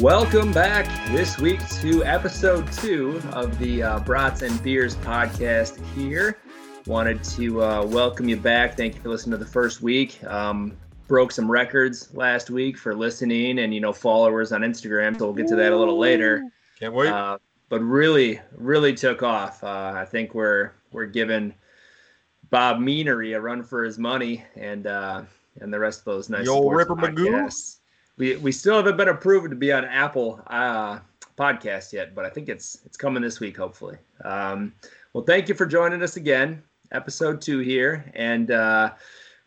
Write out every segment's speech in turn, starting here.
Welcome back this week to episode two of the uh, Brats and Beers podcast here. Wanted to uh, welcome you back. Thank you for listening to the first week. Um, broke some records last week for listening and, you know, followers on Instagram. So we'll get to that a little later. Can't wait. Uh, but really, really took off. Uh, I think we're we're giving Bob Menery a run for his money and uh, and the rest of those nice Yo, Ripper Magoo. We we still haven't been approved to be on Apple uh, podcast yet, but I think it's it's coming this week, hopefully. Um, well, thank you for joining us again, episode two here, and. Uh,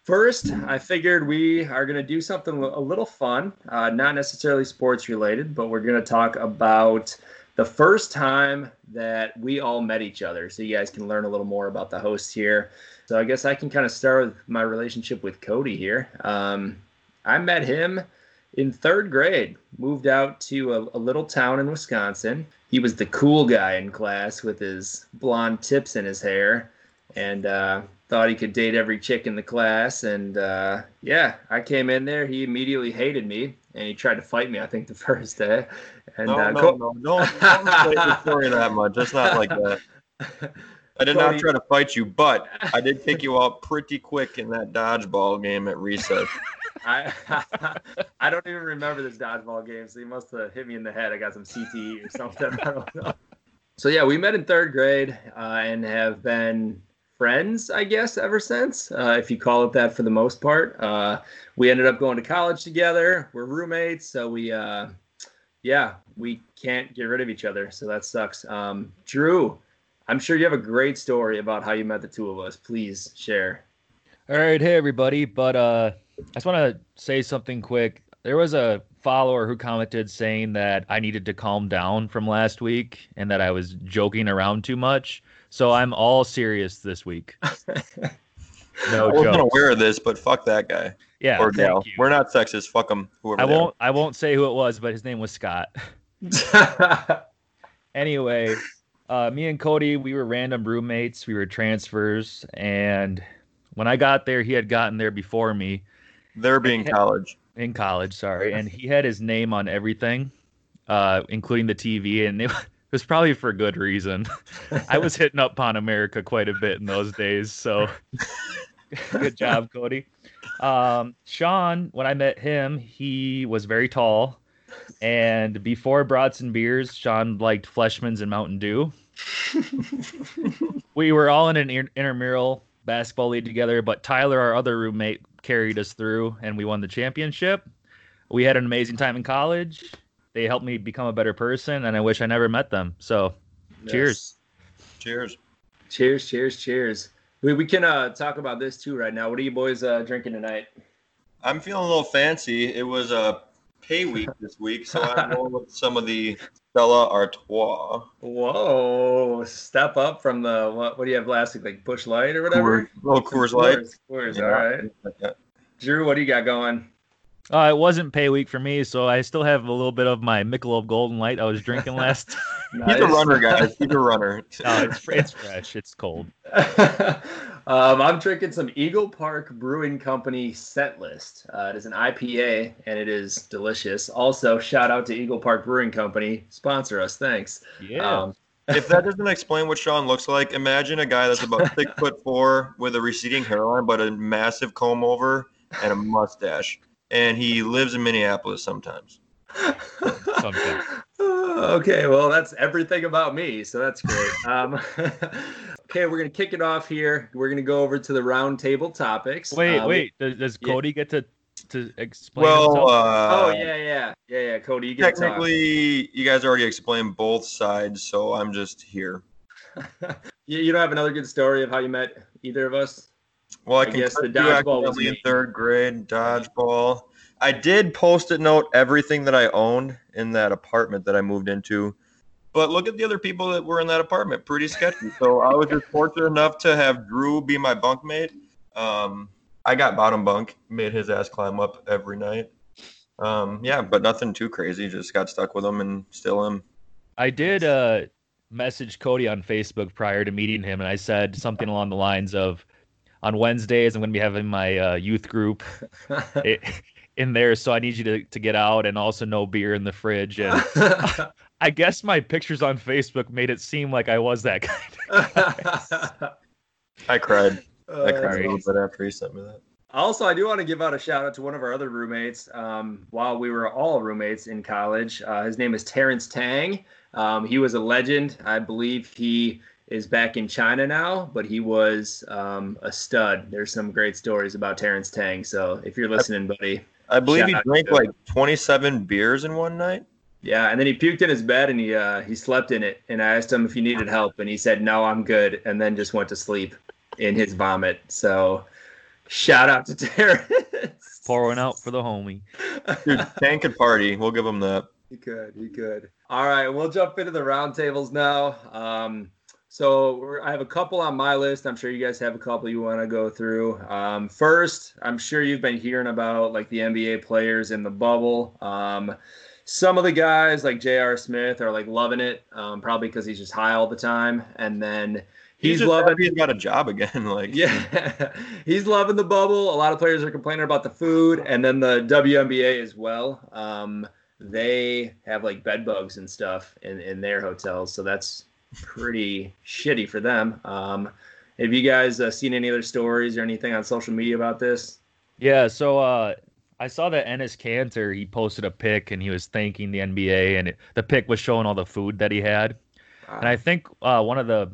First, I figured we are going to do something a little fun, uh, not necessarily sports related, but we're going to talk about the first time that we all met each other so you guys can learn a little more about the host here. So I guess I can kind of start with my relationship with Cody here. Um, I met him in third grade, moved out to a, a little town in Wisconsin. He was the cool guy in class with his blonde tips in his hair and uh, thought he could date every chick in the class. And uh, yeah, I came in there. He immediately hated me and he tried to fight me, I think, the first day. And no, uh, no, Co- no, don't, don't play the story that much. It's not like that. I did not try to fight you, but I did kick you out pretty quick in that dodgeball game at recess. I I don't even remember this dodgeball game, so he must have hit me in the head. I got some CTE or something. I don't know. So yeah, we met in third grade uh, and have been friends, I guess, ever since, uh, if you call it that for the most part. Uh, we ended up going to college together. We're roommates, so we, uh, yeah, we can't get rid of each other. So that sucks. Um, Drew, I'm sure you have a great story about how you met the two of us. Please share. All right, hey everybody. But uh, I just want to say something quick. There was a follower who commented saying that I needed to calm down from last week and that I was joking around too much. So I'm all serious this week. No I wasn't joke. aware of this, but fuck that guy Yeah, or thank gal. you. We're not sexist. Fuck them. Whoever I won't. I won't say who it was, but his name was Scott. Anyway, uh, me and Cody, we were random roommates. We were transfers, and when I got there, he had gotten there before me. They're being college. in college, sorry, and he had his name on everything, uh, including the TV, and it was probably for good reason. I was hitting up Pon America quite a bit in those days, so good job, Cody. Um, Shawn, when I met him, he was very tall, and before Brats and Beers, Shawn liked Fleischmann's and Mountain Dew. we were all in an inter- intramural basketball league together, but Tyler, our other roommate, carried us through and we won the championship. We had an amazing time in college. They helped me become a better person, and I wish I never met them. So, Cheers. Cheers. Cheers, cheers, cheers. We, we can uh, talk about this too right now. What are you boys uh, drinking tonight? I'm feeling a little fancy. It was a pay week this week, so I'm going with some of the Stella Artois. Whoa, step up from the what? What do you have last week? Like Busch Light or whatever? Coors, little Coors Light. Coors, Coors, Yeah. all right. Yeah. Drew, what do you got going? uh, it wasn't pay week for me, so I still have a little bit of my Michelob Golden Light I was drinking last. He's a runner, guys. He's a runner. no, it's it's fresh. It's cold. Um, I'm drinking some Eagle Park Brewing Company set list. Uh, it is an IPA and it is delicious. Also, shout out to Eagle Park Brewing Company. Sponsor us. Thanks. Yeah. Um, if that doesn't explain what Shawn looks like, imagine a guy that's about six foot four with a receding hairline, but a massive comb over and a mustache. And he lives in Minneapolis sometimes. Sometimes. okay, well, that's everything about me, so that's great. Um, okay, we're gonna kick it off here. We're gonna go over to the round table topics. Wait, Um, wait. Does, does yeah. Cody get to to explain Well, uh, Oh yeah, yeah, yeah, yeah. Cody, you get to talk. technically, you guys already explained both sides, so I'm just here. you, you don't have another good story of how you met either of us? Well, I I can guess the dodgeball was in third grade dodgeball. I did post-it note everything that I owned in that apartment that I moved into. But look at the other people that were in that apartment. Pretty sketchy. So I was just fortunate enough to have Drew be my bunkmate. Um, I got bottom bunk, made his ass climb up every night. Um, yeah, but nothing too crazy. Just got stuck with him and still am. I did uh, message Cody on Facebook prior to meeting him, and I said something along the lines of, "On Wednesdays, I'm going to be having my uh, youth group. In there, so I need you to, to get out and also no beer in the fridge. And I guess my pictures on Facebook made it seem like I was that guy. I cried. Uh, I cried a little bit after he sent me that. Also, I do want to give out a shout out to one of our other roommates. Um, while we were all roommates in college, uh, his name is Terrence Tang. Um, he was a legend. I believe he is back in China now, but he was um, a stud. There's some great stories about Terrence Tang. So if you're listening, buddy, I believe he drank like 27 beers in one night. Yeah. And then he puked in his bed and he uh, he slept in it. And I asked him if he needed help, and he said, "No, I'm good." And then just went to sleep in his vomit. So shout out to Terrence. Pour one out for the homie. Dude, Tank could party. We'll give him that. He could. He could. All right, we'll jump into the roundtables now. Um, so we're, I have a couple on my list. I'm sure you guys have a couple you want to go through. Um, first, I'm sure you've been hearing about like the NBA players in the bubble. Um, some of the guys like J.R. Smith are like loving it, um, probably because he's just high all the time, and then he's, just loving. He's got a job again. Like, Yeah, he's loving the bubble. A lot of players are complaining about the food, and then the WNBA as well. Um, they have like bed bugs and stuff in, in their hotels, so that's pretty shitty for them. Um, have you guys uh, seen any other stories or anything on social media about this? Yeah, so uh, I saw that Enes Kanter, he posted a pic and he was thanking the NBA, and it, the pic was showing all the food that he had. And I think uh, one of the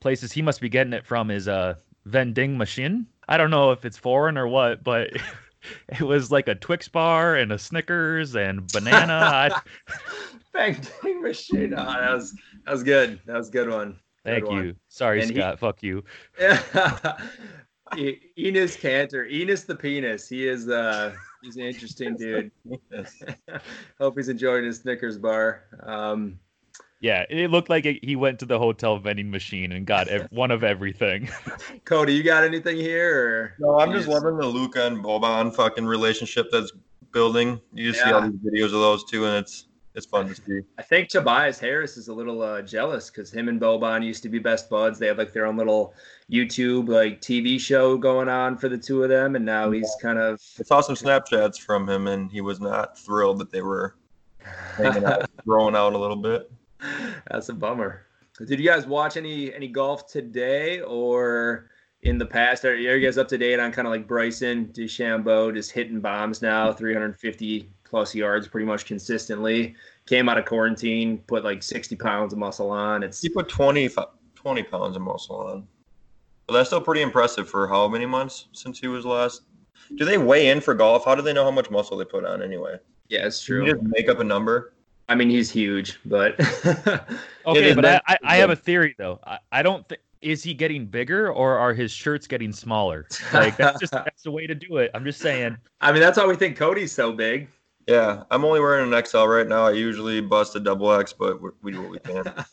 places he must be getting it from is a vending machine. I don't know if it's foreign or what, but it was like a Twix bar and a Snickers and banana. vending machine. Oh, that was that was good. That was a good one. thank Good one. you. Sorry, And he- Scott. Fuck you. Enes Kanter, Enos the penis. He is uh he's an interesting dude. Hope he's enjoying his Snickers bar. Um Yeah, it looked like it, he went to the hotel vending machine and got ev- one of everything. Cody, you got anything here or No, I'm just loving the Luka and Boban fucking relationship that's building. You just see all these videos of those two, and it's it's fun to see. I think Tobias Harris is a little uh, jealous because him and Boban used to be best buds. They have like their own little YouTube like TV show going on for the two of them, and now he's kind of I saw some Snapchats from him, and he was not thrilled that they were hanging out, throwing out a little bit. That's a bummer. Did you guys watch any any golf today or in the past? Are, are you guys up to date on kind of like Bryson DeChambeau just hitting bombs now, 350 plus yards pretty much consistently? Came out of quarantine, put like 60 pounds of muscle on. It's He put 20, 20 pounds of muscle on. But that's still pretty impressive for how many months since he was last. Do they weigh in for golf? How do they know how much muscle they put on anyway? yeah, it's Do you true. just make up a number? I mean, he's huge, but Okay, is but I, meant- I, I have a theory though. I, I don't think is he getting bigger or are his shirts getting smaller? Like that's just that's the way to do it. I'm just saying. I mean, that's why we think Cody's so big. Yeah, I'm only wearing an XL right now. I usually bust a double X, but we- we do what we can.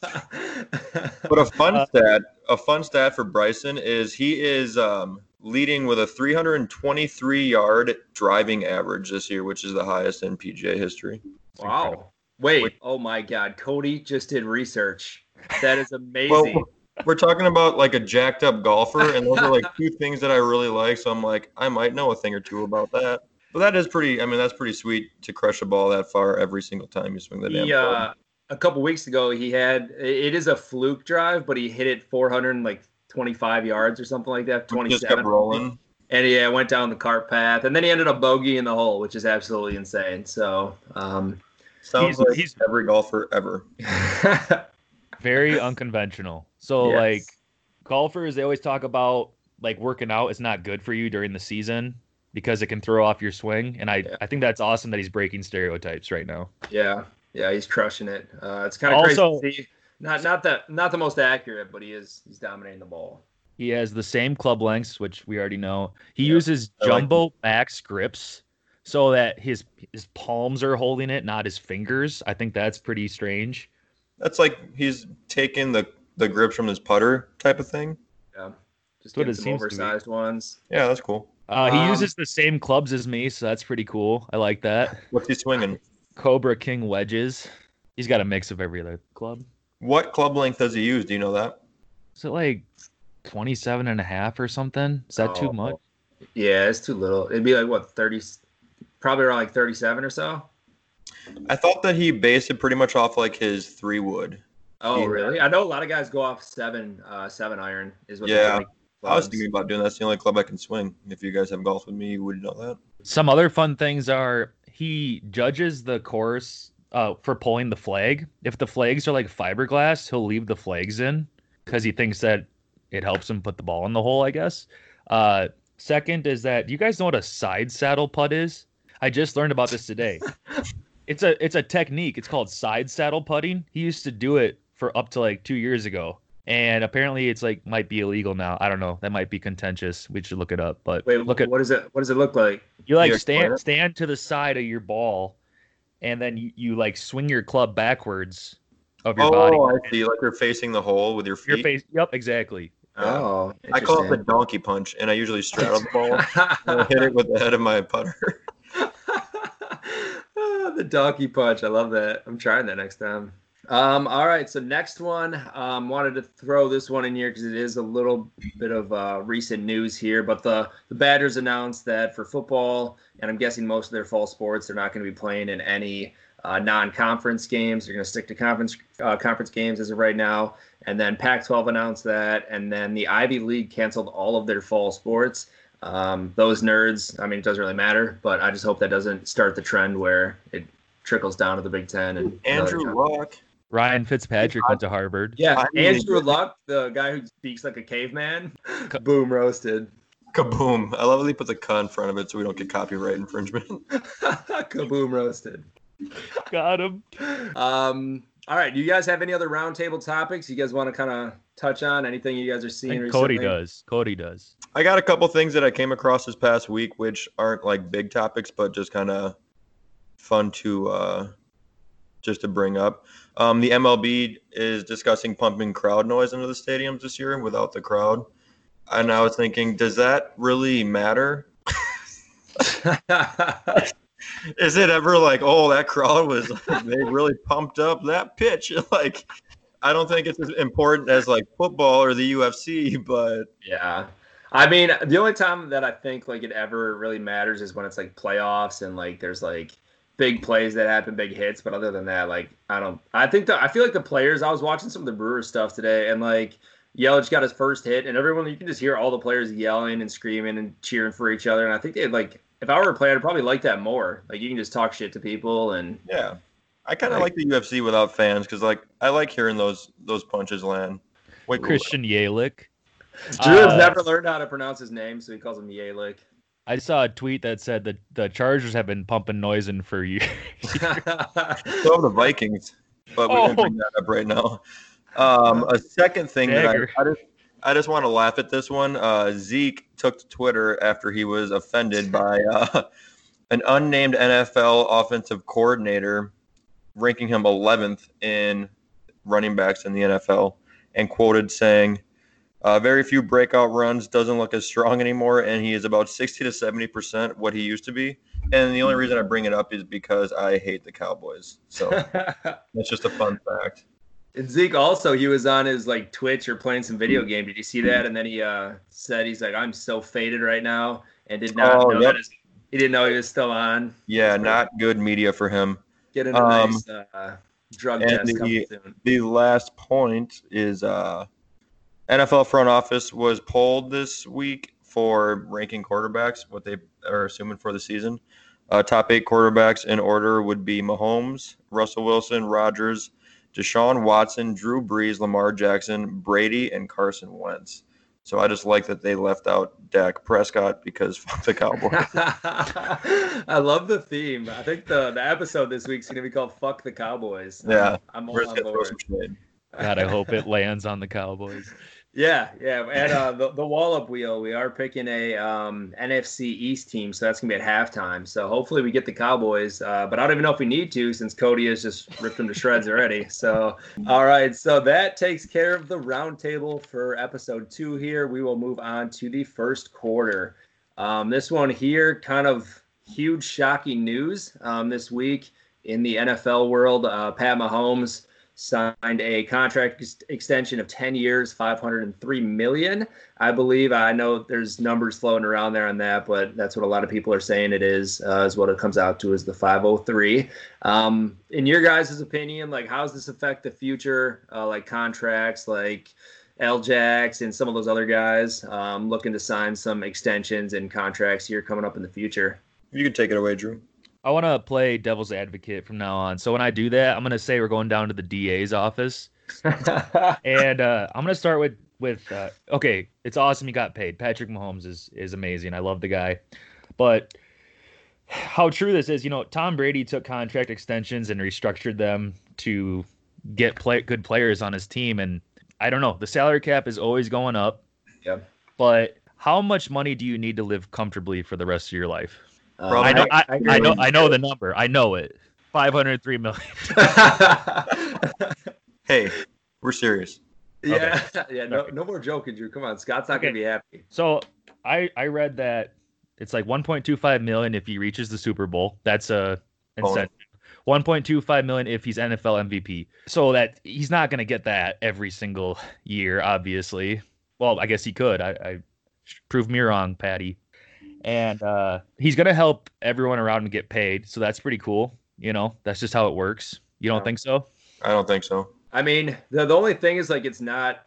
But a fun Uh, stat, a fun stat for Bryson is he is um, leading with a 323 yard driving average this year, which is the highest in PGA history. wow. Wait. Oh my God. Cody just did research. That is amazing. Well, we're talking about like a jacked up golfer, and those are like two things that I really like. So I'm like, I might know a thing or two about that. But that is pretty. I mean, that's pretty sweet to crush a ball that far every single time you swing the damn Yeah, uh, a couple weeks ago, he had it is a fluke drive, but he hit it 425 yards or something like that, 27. Just 27. kept rolling. And yeah, went down the cart path, and then he ended up bogey in the hole, which is absolutely insane. So, um, Sounds He's- like he's- every golfer ever. Very unconventional. So Yes. like golfers, they always talk about like working out is not good for you during the season because it can throw off your swing. And I, Yeah. I think that's awesome that he's breaking stereotypes right now. yeah, yeah, he's crushing it. Uh, it's kind of crazy Also- to see. Not not that not the most accurate, but he is he's dominating the ball. He has the same club lengths, which we already know. He Yeah, uses I like jumbo max grips so that his his palms are holding it, not his fingers. I think that's pretty strange. That's like he's taking the the grips from his putter type of thing. Yeah, just That's what getting it some seems to be. oversized ones. Yeah, that's cool. Uh, he Um, uses the same clubs as me, so that's pretty cool. I like that. What's he swinging? Cobra King wedges. He's got a mix of every other club. What club length does he use? Do you know that? Is it like 27 and a half or something? Is that too Oh, much? Yeah, it's too little. It'd be like what 30, probably around like 37 or so. I thought that he based it pretty much off like his three wood. Oh, Yeah. really? I know a lot of guys go off seven, uh, seven iron is what. Yeah. I was thinking about doing that. That's the only club I can swing. If you guys have golf with me, you would know that. Some other fun things are he judges the course uh, for pulling the flag. If the flags are like fiberglass, he'll leave the flags in because he thinks that it helps him put the ball in the hole. I guess. Uh, second is that do you guys know what a side saddle putt is? I just learned about this today. it's a it's a technique. It's called side saddle putting. He used to do it for up to like two years ago. And apparently, it's like might be illegal now. I don't know. That might be contentious. We should look it up. But Wait, look at what is it? What does it look like? you like Can you explain stand it? stand to the side of your ball, and then you, you like swing your club backwards of your oh, body. I see. Like you're facing the hole with your feet. Your face. Yep, exactly. Oh, I call it the donkey punch, and I usually straddle the ball and I hit it with the head of my putter. Ah, the donkey punch. I love that. I'm trying that next time. Um, all right, so next one, um, wanted to throw this one in here because it is a little bit of uh, recent news here. But the the Badgers announced that for football, and I'm guessing most of their fall sports, they're not going to be playing in any uh, non-conference games. They're going to stick to conference uh, conference games as of right now. And then Pac-12 announced that, and then the Ivy League canceled all of their fall sports. Um, those nerds, I mean, it doesn't really matter, but I just hope that doesn't start the trend where it trickles down to the Big Ten and Andrew Luck. Ryan Fitzpatrick went to Harvard. Yeah, I mean- Andrew Luck, the guy who speaks like a caveman, boom roasted. Kaboom. I love that he puts a "k" in front of it so we don't get copyright infringement. Kaboom roasted. Got him. Um, all right, do you guys have any other roundtable topics you guys want to kind of touch on? Anything you guys are seeing think Cody recently? does. Cody does. I got a couple things that I came across this past week, which aren't like big topics, but just kind of fun to uh, just to bring up. Um, the MLB is discussing pumping crowd noise into the stadiums this year without the crowd, and I was thinking, does that really matter? Is it ever like, oh, that crowd was they really pumped up that pitch? Like, I don't think it's as important as like football or the UFC, but Yeah. I mean, the only time that I think like it ever really matters is when it's like playoffs and like there's like big plays that happen, big hits. But other than that, like I don't. I think that I feel like the players. I was watching some of the Brewers stuff today, and like Yelich got his first hit, and everyone you can just hear all the players yelling and screaming and cheering for each other. And I think they like. If I were a player, I'd probably like that more. Like you can just talk shit to people, and Yeah, I kind of Like- like the UFC without fans because like I like hearing those those punches land. Wait, Christian Yelich. Drew has Uh, never learned how to pronounce his name, so he calls him Yelich. I saw a tweet that said that the Chargers have been pumping noise in for years. so have the Vikings, but we Oh. can bring that up right now. Um, a second thing that I, I just I just want to laugh at this one. Uh, Zeke took to Twitter after he was offended by uh, an unnamed NFL offensive coordinator ranking him 11th in running backs in the NFL and quoted saying, uh, very few breakout runs, doesn't look as strong anymore, and he is about 60 to 70% what he used to be. And the only reason I bring it up is because I hate the Cowboys. So that's just a fun fact. And Zeke also he was on his like Twitch or playing some video game. Did you see that? And then he uh said he's like I'm so faded right now and did not Oh, know yep. that his, he didn't know he was still on. Yeah, not good media for him. Getting a Um, nice uh, drug and test the- coming soon. The last point is uh, NFL front office was polled this week for ranking quarterbacks, what they are assuming for the season. Uh, top eight quarterbacks in order would be Mahomes, Russell Wilson, Rodgers, Deshaun Watson, Drew Brees, Lamar Jackson, Brady, and Carson Wentz. So I just like that they left out Dak Prescott because fuck the Cowboys. I love the theme. I think the, the episode this week's gonna be called "Fuck the Cowboys." Yeah, I'm all We're on board. God, I hope it lands on the Cowboys. Yeah, yeah, and uh, the the wall up wheel. We are picking a um, NFC East team, so that's gonna be at halftime. So hopefully we get the Cowboys, uh, but I don't even know if we need to since Cody has just ripped them to shreds already. So all right, so that takes care of the roundtable for episode two. Here we will move on to the first quarter. Um, this one here, kind of huge, shocking news um, this week in the NFL world. Uh, Pat Mahomes signed a contract ex- extension of 10 years, 503 million. I believe I know there's numbers floating around there on that, but that's what a lot of people are saying it is, uh, is what it comes out to is the 503. Um, in your guys' opinion, like how does this affect the future, uh, like contracts, like L-Jax and some of those other guys um, looking to sign some extensions and contracts here coming up in the future? You can take it away, Drew. I want to play devil's advocate from now on. So when I do that, I'm going to say we're going down to the DA's office, and uh, I'm going to start with with uh, okay. It's awesome he got paid. Patrick Mahomes is is amazing. I love the guy, but how true this is, you know, Tom Brady took contract extensions and restructured them to get play good players on his team, and I don't know. The salary cap is always going up. Yeah. But how much money do you need to live comfortably for the rest of your life? Um, I know, I, I I, know. I know the number. I know it. Five hundred three million. Hey, we're serious. yeah, yeah. No, no more joking, Drew. Come on, Scott's not gonna be happy. So I I read that it's like one point two five million if he reaches the Super Bowl. That's a incentive. One point two five million if he's NFL MVP. So that he's not going to get that every single year, obviously. Well, I guess he could. I, I prove me wrong, Patty. And uh, he's going to help everyone around him get paid. So that's pretty cool. You know, that's just how it works. You don't Yeah. think so? I don't think so. I mean, the the only thing is like it's not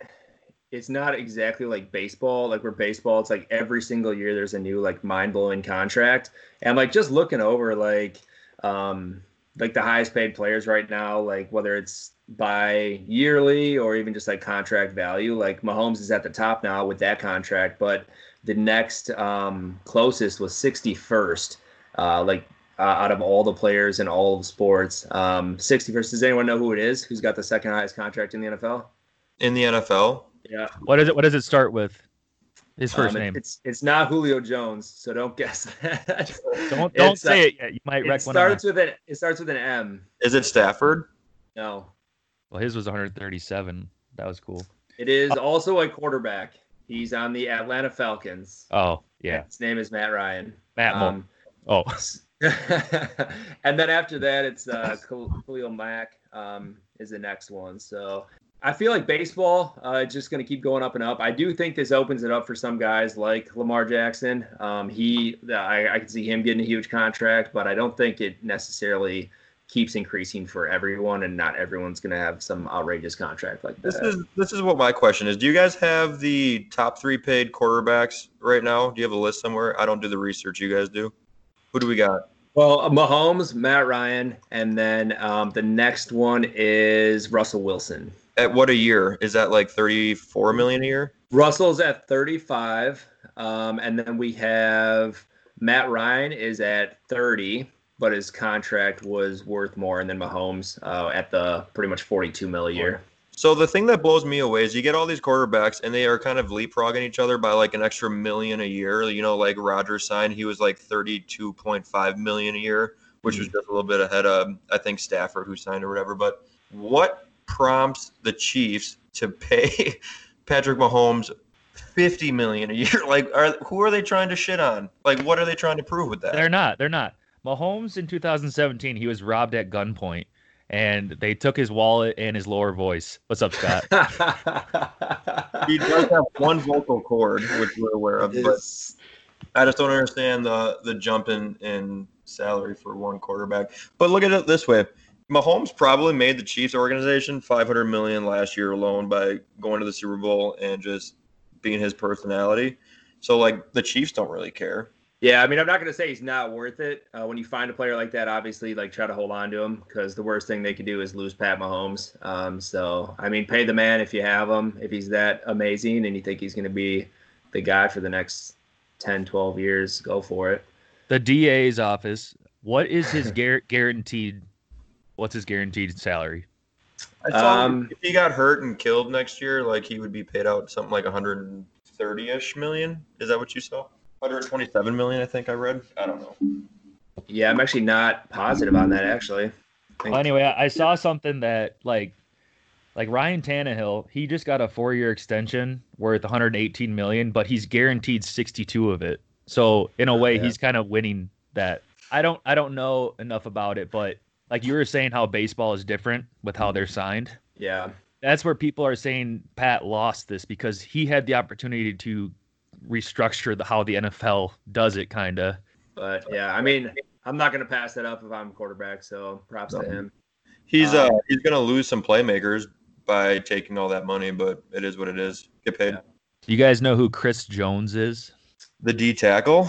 it's not exactly like baseball. Like where baseball, it's like every single year there's a new like mind blowing contract. And like just looking over like um like the highest paid players right now, like whether it's by yearly or even just like contract value, like Mahomes is at the top now with that contract, but the next um closest was 61st. Uh like uh, out of all the players in all of sports. Um, 61st. Does anyone know who it is? Who's got the second highest contract in the NFL? In the NFL, Yeah. What is it? What does it start with? His first Um, name. It's it's not Julio Jones, so don't guess that. Don't don't It's, uh, say it yet. You might It wreck one of starts with an it starts with an M. is it Stafford? No, Well, his was 137. That was cool. it is also a quarterback. He's on the Atlanta Falcons. Oh yeah, His name is Matt Ryan. Matt Moore. Um, Oh, and then after that, it's uh, Khalil Mack um, is the next one. So I feel like baseball uh, is just going to keep going up and up. I do think this opens it up for some guys like Lamar Jackson. Um, he, I, I can see him getting a huge contract, but I don't think it necessarily keeps increasing for everyone, and not everyone's going to have some outrageous contract like that. This that. is this is what my question is. Do you guys have the top three paid quarterbacks right now? Do you have a list somewhere? I don't do the research. You guys do. Who do we got? Well, Mahomes, Matt Ryan, and then um, the next one is Russell Wilson. At what a year? Is that like thirty four million a year? Russell's at 35, um, and then we have Matt Ryan is at 30, but his contract was worth more, and then Mahomes uh, at the pretty much 42 mil a year. So the thing that blows me away is you get all these quarterbacks and they are kind of leapfrogging each other by like an extra million a year. You know, like Rodgers signed, he was like thirty-two point five million a year, which was just a little bit ahead of I think Stafford who signed or whatever. But what prompts the Chiefs to pay Patrick Mahomes fifty million a year? Like, are who are they trying to shit on? Like, what are they trying to prove with that? they're not. They're not. Mahomes in 2017, he was robbed at gunpoint, and they took his wallet and his lower voice. What's up, Scott? He does have one vocal cord, which we're aware of, but I just don't understand the the jump in, in salary for one quarterback. But look at it this way. Mahomes probably made the Chiefs organization 500 million last year alone by going to the Super Bowl and just being his personality. So like the Chiefs don't really care. Yeah, I mean, I'm not going to say he's not worth it. Uh, when you find a player like that, obviously, like try to hold on to him because the worst thing they could do is lose Pat Mahomes. Um, so, I mean, pay the man if you have him. If he's that amazing and you think he's going to be the guy for the next 10, 12 years, go for it. the DA's office. What is his gar- guaranteed? What's his guaranteed salary? I saw Um, if he got hurt and killed next year, like he would be paid out something like 130ish million. Is that what you saw? 127 million, I think I read. I don't know. Yeah, I'm actually not positive on that, actually. Well, anyway, I I saw something that like, like Ryan Tannehill, he just got a four-year extension worth 118 million, but he's guaranteed 62 of it. So in a way, Yeah. he's kind of winning that. I don't, I don't know enough about it, but like you were saying, how baseball is different with how they're signed. Yeah. That's where people are saying Pat lost this because he had the opportunity to restructure the, how the NFL does it, kind of. But yeah, I mean, I'm not going to pass that up if I'm quarterback. So props No. to him. He's Uh, uh he's gonna lose some playmakers by taking all that money, but it is what it is. Get paid. Yeah. You guys know who Chris Jones is? The D tackle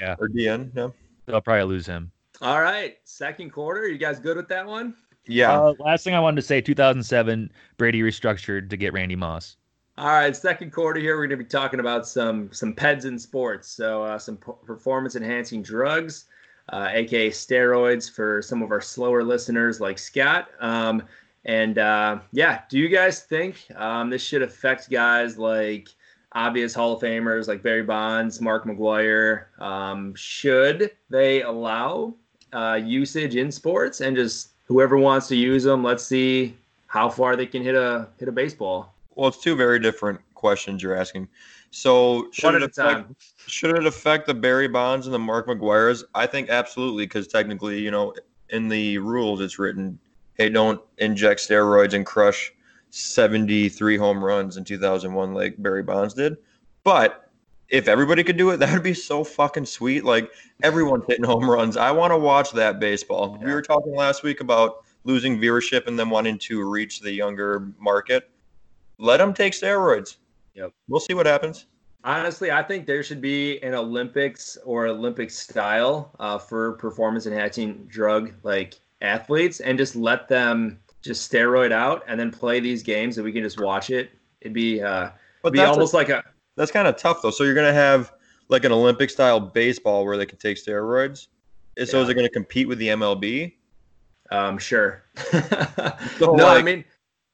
Yeah, or DN, yeah. they'll probably lose him. All right. Second quarter. You guys good with that one? Yeah. Uh, last thing I wanted to say 2007, Brady restructured to get Randy Moss. All right, second quarter here, we're going to be talking about some some PEDs in sports. So uh, some p- performance enhancing drugs, uh, aka steroids, for some of our slower listeners like Scott. Um, and uh, yeah, do you guys think um, this should affect guys like obvious Hall of Famers like Barry Bonds, Mark McGwire? Um, should they allow uh, usage in sports and just whoever wants to use them? Let's see how far they can hit a hit a baseball. Well, it's two very different questions you're asking. So should it affect time. should it affect the Barry Bonds and the Mark McGwire's? I think absolutely, because technically, you know, in the rules it's written, hey, don't inject steroids and crush 73 home runs in 2001 like Barry Bonds did. But if everybody could do it, that would be so fucking sweet. Like everyone's hitting home runs. I want to watch that baseball. We were talking last week about losing viewership and then wanting to reach the younger market. Let them take steroids. Yep. We'll see what happens. Honestly, I think there should be an Olympics or Olympic style uh, for performance enhancing drug like athletes and just let them just steroid out and then play these games and we can just watch it. It'd be uh But be almost like a that's kind of tough though. So you're gonna have like an Olympic style baseball where they can take steroids. So is it gonna compete with the MLB? um sure. So, no, I mean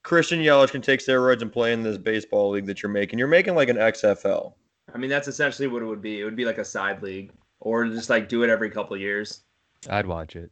Christian Yelich can take steroids and play in this baseball league that you're making. You're making like an XFL. I mean that's essentially what it would be. It would be like a side league or just like do it every couple of years. I'd watch it.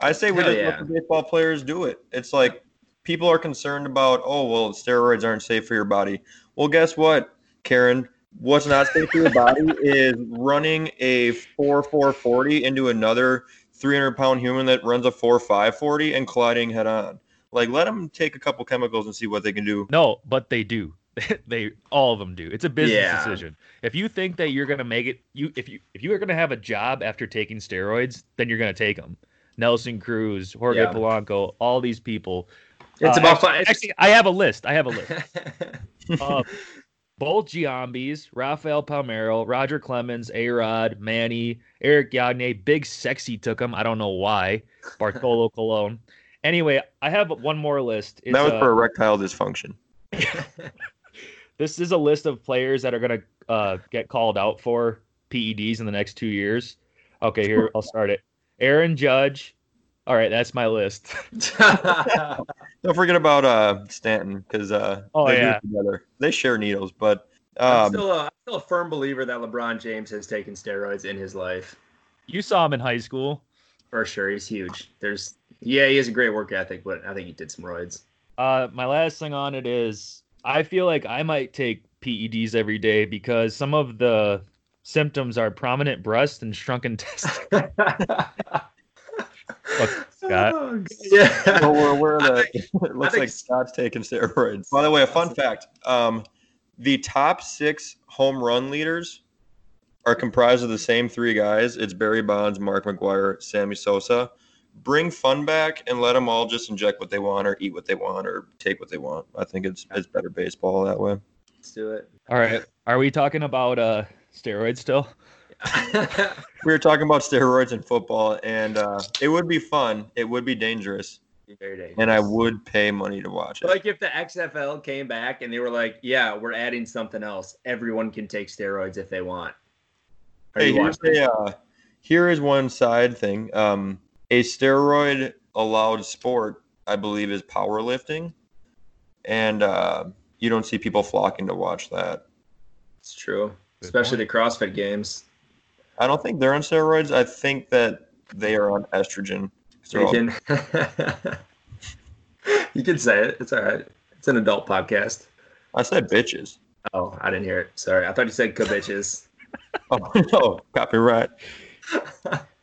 I say we Hell just yeah. let the baseball players do it. It's like people are concerned about, oh well, steroids aren't safe for your body. Well, guess what, Karen? What's not safe for your body is running a four four forty into another three hundred pound human that runs a four five forty and colliding head on. Like, let them take a couple chemicals and see what they can do. No, but they do. they all of them do. It's a business Yeah. decision. If you think that you're gonna make it, you if you if you are gonna have a job after taking steroids, then you're gonna take them. Nelson Cruz, Jorge Yeah. Polanco, all these people. It's Uh, about actually, fun. actually, I have a list. I have a list. uh, both Giambis, Rafael Palmeiro, Roger Clemens, A Rod, Manny, Eric Gagne, Big Sexy took him. I don't know why. Bartolo Colon. Anyway, I have one more list. It's, that was uh, for erectile dysfunction. this is a list of players that are going to uh, get called out for PEDs in the next two years. Okay, here I'll start it. Aaron Judge. All right, that's my list. Don't forget about uh, Stanton because uh, Oh, they yeah. together. They share needles, but I'm um, still a, I'm still a firm believer that LeBron James has taken steroids in his life. You saw him in high school. For sure, he's huge. There's yeah, he has a great work ethic, but I think he did some roids. Uh, my last thing on it is I feel like I might take PEDs every day because some of the symptoms are prominent breast and shrunken testicles. Scott. Oh, yeah. So we're aware I that it looks think- like Scott's taking steroids. By the way, a fun fact: um, the top six home run leaders are comprised of the same three guys. It's Barry Bonds, Mark McGwire, Sammy Sosa. Bring fun back and let them all just inject what they want, or eat what they want, or take what they want. I think it's it's better baseball that way. Let's do it. All right, are we talking about uh steroids still? We were talking about steroids in football, and uh, it would be fun. It would be dangerous, Very dangerous. and I would pay money to watch it. like if the XFL came back and they were like, "Yeah, we're adding something else. Everyone can take steroids if they want." Are Hey, you here's a, uh, here is one side thing. Um, a steroid allowed sport, I believe, is powerlifting, and uh, you don't see people flocking to watch that. It's true, Good especially the CrossFit games. I don't think they're on steroids. I think that they are on estrogen. they're You can, you can say it. It's all right. It's an adult podcast. I said bitches. Oh, I didn't hear it. Sorry, I thought you said co bitches. Oh no, copyright.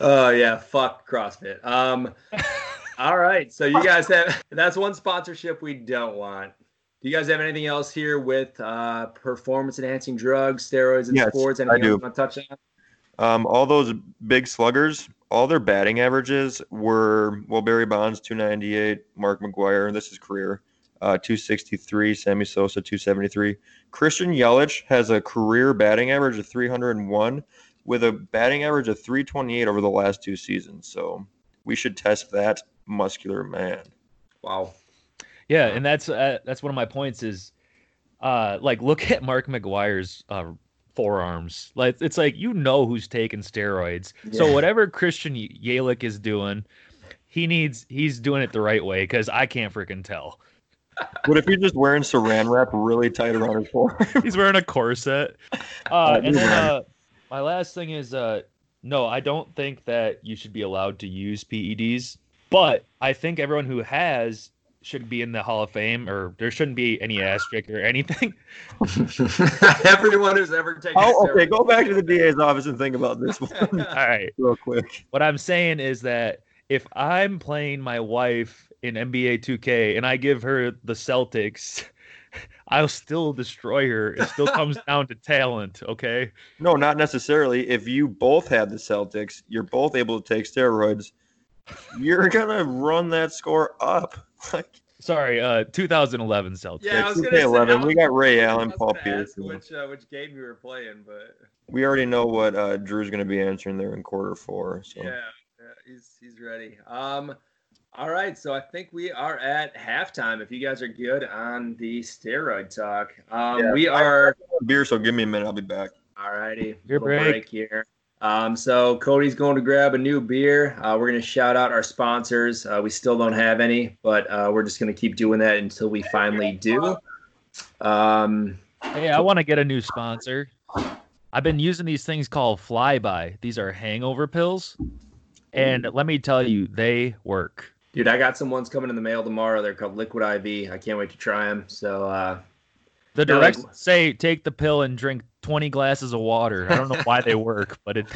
Oh yeah, fuck CrossFit. Um, All right. So you guys have that's one sponsorship we don't want. Do you guys have anything else here with uh, performance enhancing drugs, steroids, and Yes, sports? I do. else you want to touch on? Um, all those big sluggers, all their batting averages were well Barry Bonds 298, Mark McGwire, this is career, uh, 263, Sammy Sosa 273. Christian Yelich has a career batting average of 301 with a batting average of 328 over the last two seasons. So we should test that muscular man. Wow. Yeah, and that's uh, that's one of my points is, uh, like look at Mark McGwire's uh, forearms. Like it's like you know who's taking steroids. So whatever Christian Yelich is doing, he needs he's doing it the right way because I can't freaking tell. What if he's just wearing saran wrap really tight around his forearm? He's wearing a corset. Uh, Uh, and then uh, my last thing is uh, no, I don't think that you should be allowed to use PEDs, but I think everyone who has should be in the Hall of Fame, or there shouldn't be any asterisk or anything. Everyone who's ever taken. Oh, okay. Go back to the DA's office and think about this one All right. real quick. What I'm saying is that if I'm playing my wife in NBA 2K and I give her the Celtics, I'll still destroy her. It still comes down to talent, okay? No, not necessarily. If you both have the Celtics, you're both able to take steroids. You're gonna run that score up. Like Sorry, uh 2011 Celtics. Yeah, I was Yeah, gonna say. 2K11, we got Ray Allen, was Paul Pierce. Which uh, which game you were playing, but We already know what uh, Drew's gonna be answering there in quarter four. So yeah, yeah, he's he's ready. Um, all right, so I think we are at halftime. If you guys are good on the steroid talk, um, Yeah, we are. beer. So give me a minute. I'll be back. All righty, Your little break. here. Um, so Cody's going to grab a new beer. Uh, we're going to shout out our sponsors. Uh, we still don't have any, but uh, we're just going to keep doing that until we finally do. Um, Hey, I want to get a new sponsor. I've been using these things called Flyby. These are hangover pills. And let me tell you, they work. Dude, I got some ones coming in the mail tomorrow. They're called Liquid IV. I can't wait to try them. So uh, The Yeah, like- say take the pill and drink 20 glasses of water. I don't know why they work, but it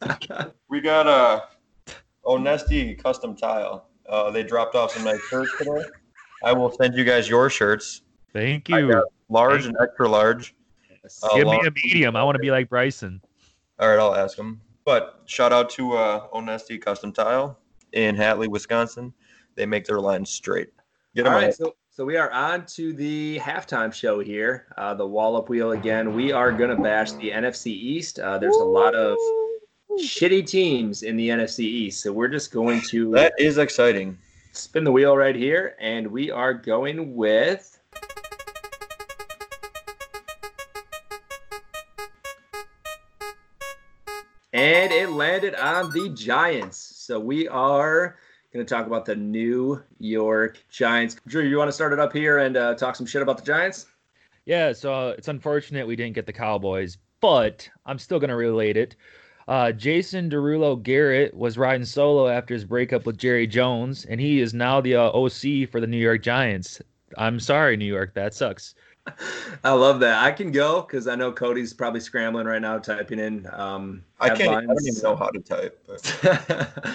We got a Onesti custom tile. Uh, they dropped off some nice shirts today. I will send you guys your shirts, thank you. got large and extra large. Uh, Give me a medium. I want to be like Bryson. All right, I'll ask him. But shout out to uh, Onesti Custom Tile in Hatley, Wisconsin. They make their lines straight. Get All right, so so we are on to the halftime show here. Uh, the wall up wheel again. We are gonna bash the NFC East. Uh, there's a lot of shitty teams in the NFC East, so we're just going to That is exciting. spin the wheel right here, and we are going with. And it landed on the Giants. So we are going to talk about the New York Giants. Drew, you want to start it up here and uh, talk some shit about the Giants? Yeah, so uh, it's unfortunate we didn't get the Cowboys, but I'm still going to relate it. Uh, Jason Derulo Garrett was riding solo after his breakup with Jerry Jones, and he is now the uh, OC for the New York Giants. I'm sorry, New York, that sucks. I love that. I can go because I know Cody's probably scrambling right now, typing in. Um, I can't. I don't even know how to type.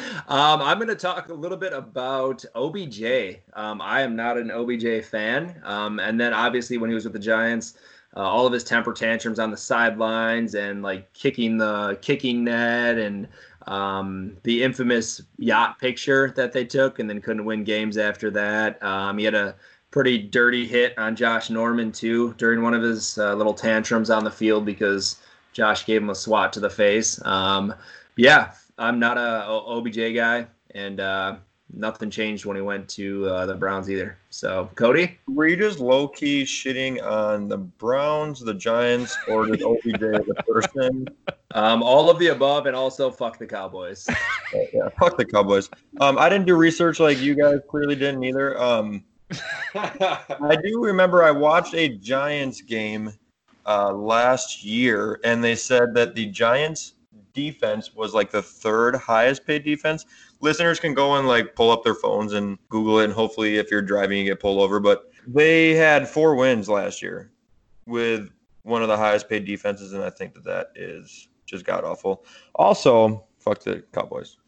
Um, I'm going to talk a little bit about OBJ. Um, I am not an OBJ fan. Um, and then obviously when he was with the Giants, uh, all of his temper tantrums on the sidelines and like kicking the kicking net and um, the infamous yacht picture that they took and then couldn't win games after that. Um, he had a pretty dirty hit on Josh Norman too during one of his uh, little tantrums on the field because Josh gave him a swat to the face. Um, yeah, I'm not a OBJ guy, and uh, nothing changed when he went to uh, the Browns either. So, Cody, were you just low key shitting on the Browns, the Giants, or just OBJ a person? um, all of the above, and also fuck the Cowboys. yeah, fuck the Cowboys. Um, I didn't do research like you guys clearly didn't either. Um, I do remember I watched a Giants game uh, last year, and they said that the Giants defense was like the third highest paid defense. Listeners can go and like pull up their phones and Google it, and hopefully, if you're driving, you get pulled over. But they had four wins last year with one of the highest paid defenses, and I think that that is just god awful. Also, fuck the Cowboys.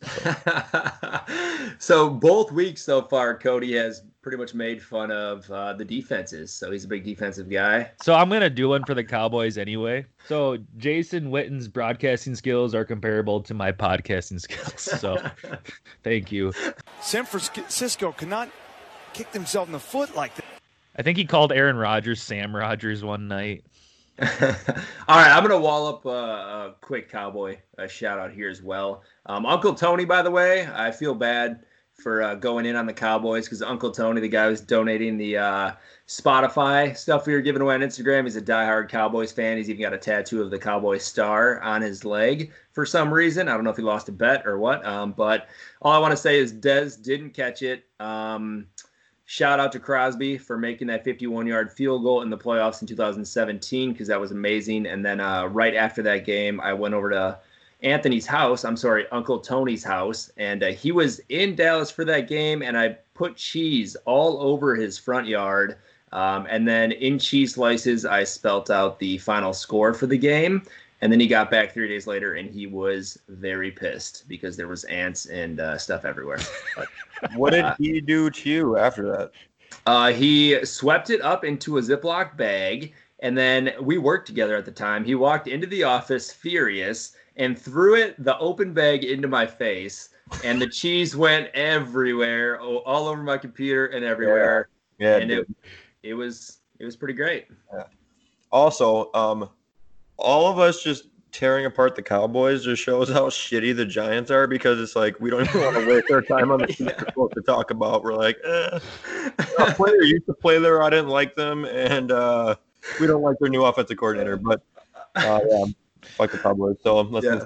So. So both weeks so far, Cody has pretty much made fun of uh, the defenses. So he's a big defensive guy. So I'm gonna do one for the Cowboys anyway. So Jason Witten's broadcasting skills are comparable to my podcasting skills. So thank you. San Francisco cannot kick themselves in the foot like that. I think he called Aaron Rodgers Sam Rogers one night. All right, I'm gonna wall up a, a quick cowboy a shout out here as well. Um, Uncle Tony, by the way, I feel bad for uh, going in on the Cowboys because Uncle Tony, the guy who's donating the uh, Spotify stuff we were giving away on Instagram, he's a diehard Cowboys fan. He's even got a tattoo of the Cowboys star on his leg for some reason. I don't know if he lost a bet or what. Um, but all I want to say is Dez didn't catch it. Um, shout out to Crosby for making that 51 yard field goal in the playoffs in 2017 because that was amazing. And then uh, right after that game, I went over to Anthony's house. I'm sorry, Uncle Tony's house, and uh, he was in Dallas for that game. And I put cheese all over his front yard. Um, and then in cheese slices, I spelt out the final score for the game. And then he got back three days later, and he was very pissed because there was ants and uh, stuff everywhere. what did he do to you after that? Uh, he swept it up into a Ziploc bag, and then we worked together at the time. He walked into the office furious and threw it the open bag into my face, and the cheese went everywhere, all over my computer and everywhere. Yeah, yeah and it, it was it was pretty great. Yeah. Also, um, all of us just tearing apart the Cowboys just shows how shitty the Giants are because it's like we don't even want to waste our time on the team yeah. to talk about. We're like, eh. a player used to play there. I didn't like them, and uh, we don't like their new offensive coordinator. But uh, yeah, fuck the Cowboys. So let's. Yeah.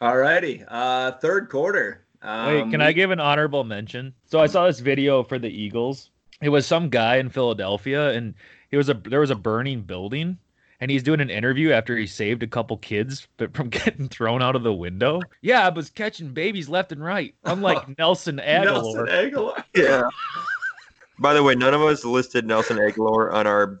All righty, uh, third quarter. Um, Wait, can I give an honorable mention? So I saw this video for the Eagles. It was some guy in Philadelphia, and he was a there was a burning building, and he's doing an interview after he saved a couple kids but from getting thrown out of the window. Yeah, I was catching babies left and right, unlike Nelson Agholor. Nelson Agholor. Yeah. By the way, none of us listed Nelson Agholor on our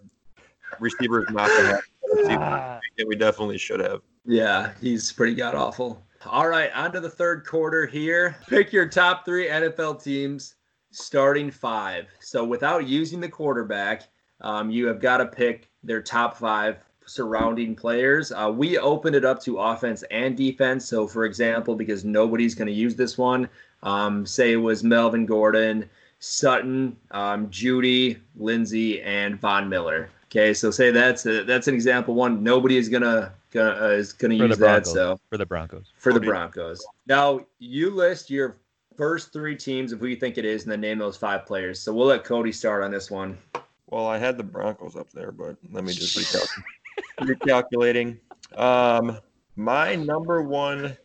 receivers not to have. Ah. We definitely should have. Yeah, he's pretty god awful. All right, on to the third quarter here. Pick your top three NFL teams starting five. So without using the quarterback, um, you have got to pick their top five surrounding players. Uh, we opened it up to offense and defense. So, for example, because nobody's going to use this one, um, say it was Melvin Gordon, Sutton, um, Jeudy, Lindsay, and Von Miller. Okay, so say that's a, that's an example one. Nobody is gonna, gonna uh, is gonna for use that. So for the Broncos, for the Broncos. Now you list your first three teams of who you think it is, and then name those five players. So we'll let Cody start on this one. Well, I had the Broncos up there, but let me just recalculate. recalculating. Um, my number one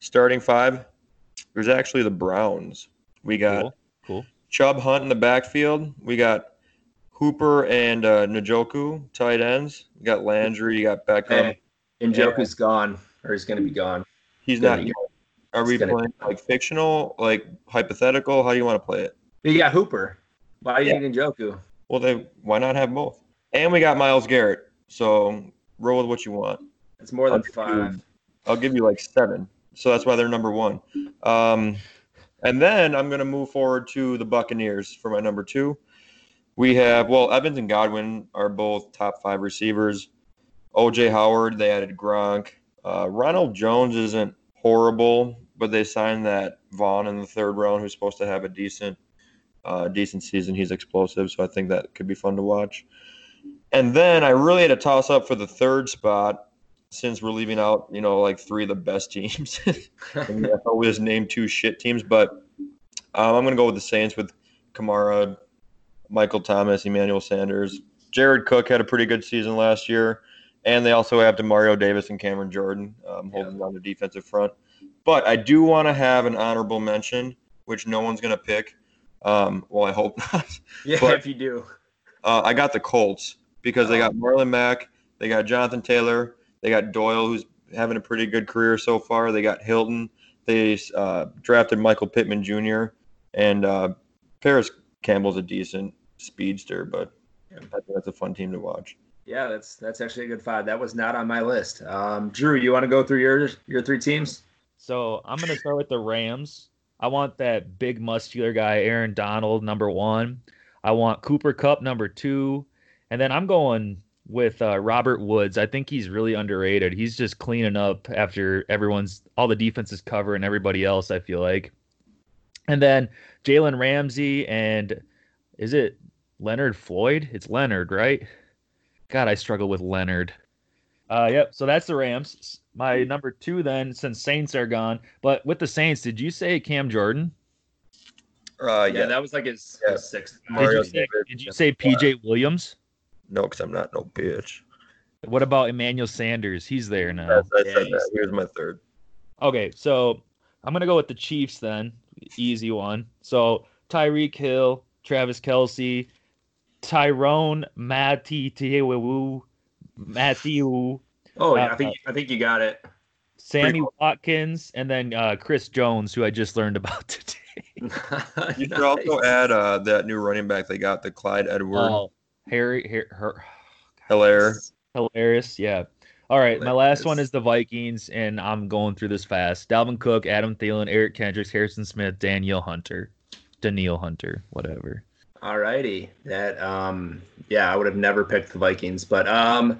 starting five was actually the Browns. We got cool. cool. Chubb Hunt in the backfield. We got Hooper and uh, Njoku tight ends. You got Landry. You got Beckham. Hey, Njoku's yeah. gone, or he's going to be gone. He's not. Are we playing like fictional, like hypothetical? How do you want to play it? You got Hooper. Why are you yeah. Njoku? Well, they why not have both? And we got Myles Garrett. So roll with what you want. It's more than I'll five. You, I'll give you like seven. So that's why they're number one. Um, and then I'm going to move forward to the Buccaneers for my number two. We have, well, Evans and Godwin are both top five receivers. OJ Howard, they added Gronk. Uh, Ronald Jones isn't horrible, but they signed that Vaughn in the third round, who's supposed to have a decent, uh, decent season. He's explosive, so I think that could be fun to watch. And then I really had a toss up for the third spot since we're leaving out, you know, like three of the best teams. I we just named two shit teams, but um, I'm going to go with the Saints with Kamara, Michael Thomas, Emmanuel Sanders. Jared Cook had a pretty good season last year, and they also have Demario Davis and Cameron Jordan um, holding yeah. on the defensive front. But I do want to have an honorable mention, which no one's going to pick. Um, well, I hope not. Yeah, but, if you do. Uh, I got the Colts because they got oh. Marlon Mack, they got Jonathan Taylor, they got Doyle, who's having a pretty good career so far. They got Hilton. They uh, drafted Michael Pittman Jr. and uh, Parris Campbell's a decent speedster, but I think that's a fun team to watch. Yeah, that's that's actually a good five. That was not on my list. Um, Drew, you want to go through your your three teams? So I'm going to start with the Rams. I want that big muscular guy, Aaron Donald, number one. I want Cooper Kupp, number two. And then I'm going with uh, Robert Woods. I think he's really underrated. He's just cleaning up after everyone's all the defenses cover and everybody else. I feel like, and then Jalen Ramsey and is it Leonard Floyd? It's Leonard, right? God, I struggle with Leonard. Uh, yep. So that's the Rams. My number two then, since Saints are gone, but with the Saints, did you say Cam Jordan? Uh, yeah, yeah. that was like his, Yeah. his sixth. Did you say, did you say PJ Williams? No, because I'm not no bitch. What about Emmanuel Sanders? He's there now. That's, I Yeah, said he's- that. Here's my third. Okay, so I'm gonna go with the Chiefs then. Easy one. So Tyreek Hill, Travis Kelce, Tyrann Mathieu, Matthew, Oh yeah, Uh, I think I think you got it. Sammy cool. Watkins, and then uh, Chris Jones, who I just learned about today. You should also add uh, that new running back they got, the Clyde Edward Oh, Harry, Har- her, Helaire. hilarious. Yeah. All right, my last one is the Vikings, and I'm going through this fast. Dalvin Cook, Adam Thielen, Eric Kendricks, Harrison Smith, Danielle Hunter, Danielle Hunter, whatever. All righty. That um yeah, I would have never picked the Vikings, but um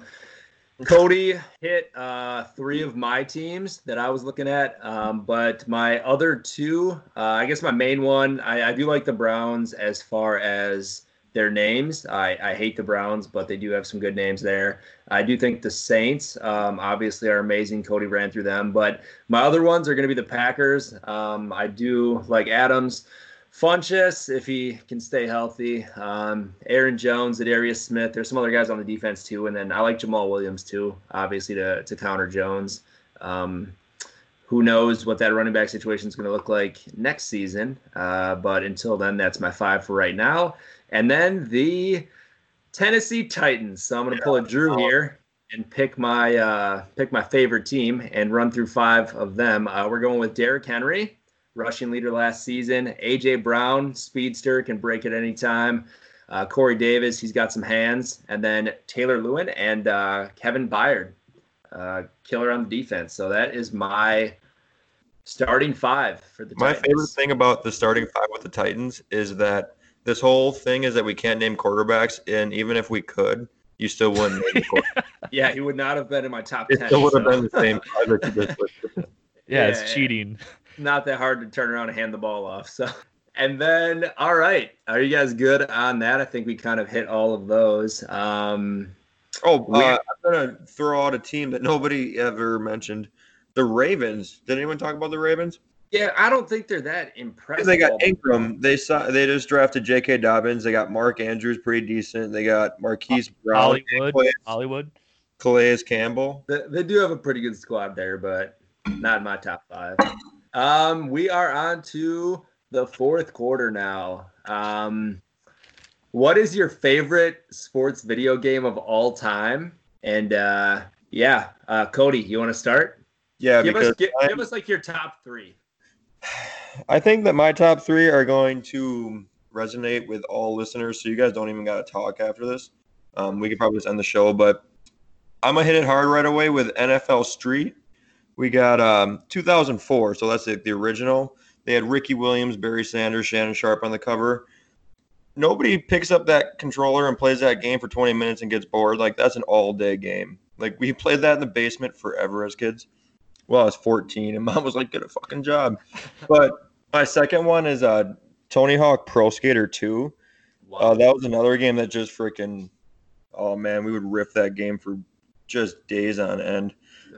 Cody hit uh three of my teams that I was looking at. Um, but my other two, uh, I guess my main one, I, I do like the Browns as far as their names. I, I hate the Browns, but they do have some good names there. I do think the Saints, um, obviously, are amazing. Cody ran through them, but my other ones are going to be the Packers. Um, I do like Adams. Funchess, if he can stay healthy. Um, Aaron Jones, Darius Smith. There's some other guys on the defense too, and then I like Jamaal Williams too, obviously to to counter Jones. Um, who knows what that running back situation is going to look like next season? Uh, but until then, that's my five for right now. And then the Tennessee Titans. So I'm going to pull a Drew here and pick my uh, pick my favorite team and run through five of them. Uh, we're going with Derrick Henry, rushing leader last season. AJ Brown, speedster, can break at any time. Uh, Corey Davis, he's got some hands, and then Taylor Lewan and uh, Kevin Byard, uh, killer on the defense. So that is my starting five for the My Titans. favorite thing about the starting five with the Titans is that this whole thing is that we can't name quarterbacks, and even if we could, you still wouldn't. Name. Yeah, he would not have been in my top it ten. still would have been the same five that you just. Yeah, Yeah, it's yeah. cheating. not that hard to turn around and hand the ball off. So, and then, all right, are you guys good on that? I think we kind of hit all of those. Um, Oh, We- uh, I'm gonna throw out a team that nobody ever mentioned. The Ravens. Did anyone talk about the Ravens? yeah, I don't think they're that impressive. They got Ingram. They saw. They just drafted J.K. Dobbins. They got Mark Andrews, pretty decent. They got Marquise Brown, Hollywood, Calais, Hollywood. Calais Campbell. They, they do have a pretty good squad there, but not in my top five. Um, we are on to the fourth quarter now. Um, what is your favorite sports video game of all time? And uh, yeah, uh, Cody, you want to start? Yeah, give us give, give us like your top three. I think that my top three are going to resonate with all listeners. So you guys don't even got to talk after this. Um, we could probably just end the show, but I'm gonna hit it hard right away with NFL Street. We got um, 2004, so that's the, the original. They had Ricky Williams, Barry Sanders, Shannon Sharpe on the cover. Nobody picks up that controller and plays that game for 20 minutes and gets bored. Like that's an all-day game. Like we played that in the basement forever as kids. Well, I was 14, and mom was like, "Get a fucking job." But my second one is uh, Tony Hawk Pro Skater 2. Uh, that was another game that just freaking, oh man, we would riff that game for just days on end.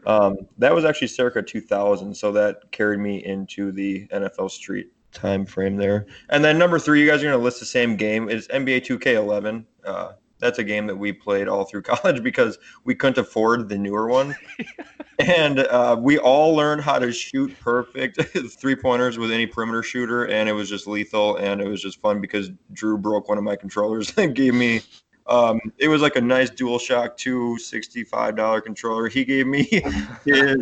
Um, that was actually circa 2000, so that carried me into the NFL Street time frame there. And then number three, you guys are going to list the same game. It's NBA 2K11. Uh, that's a game that we played all through college because we couldn't afford the newer one. and uh, we all learned how to shoot perfect three pointers with any perimeter shooter, and it was just lethal. And it was just fun because Drew broke one of my controllers and gave me. Um, it was like a nice DualShock 2 $65 controller. He gave me his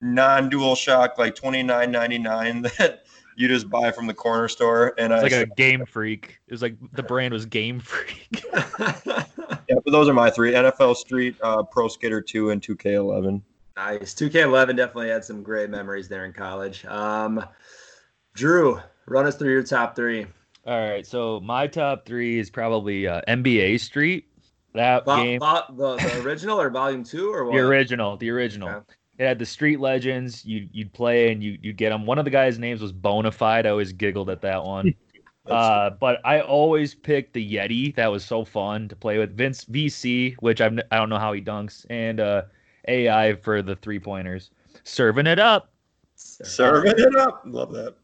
non DualShock like twenty nine ninety nine that you just buy from the corner store. And It's I like a said, Game Freak. It was like the brand was Game Freak. yeah, but those are my three: NFL Street, uh, Pro Skater 2, and 2K11. Nice. 2K11 definitely had some great memories there in college. Um, Drew, run us through your top three. All right, so my top three is probably uh, NBA Street. That Vo- game, vo- the, the original or volume two or what? the original, the original. Okay. It had the Street Legends. You you'd play and you you'd get them. One of the guys' names was Bonafide. I always giggled at that one. uh, but I always picked the Yeti. That was so fun to play with. Vince VC, which I've, I don't know how he dunks, and uh, AI for the three pointers. Serving it up. Serving it up. Love that.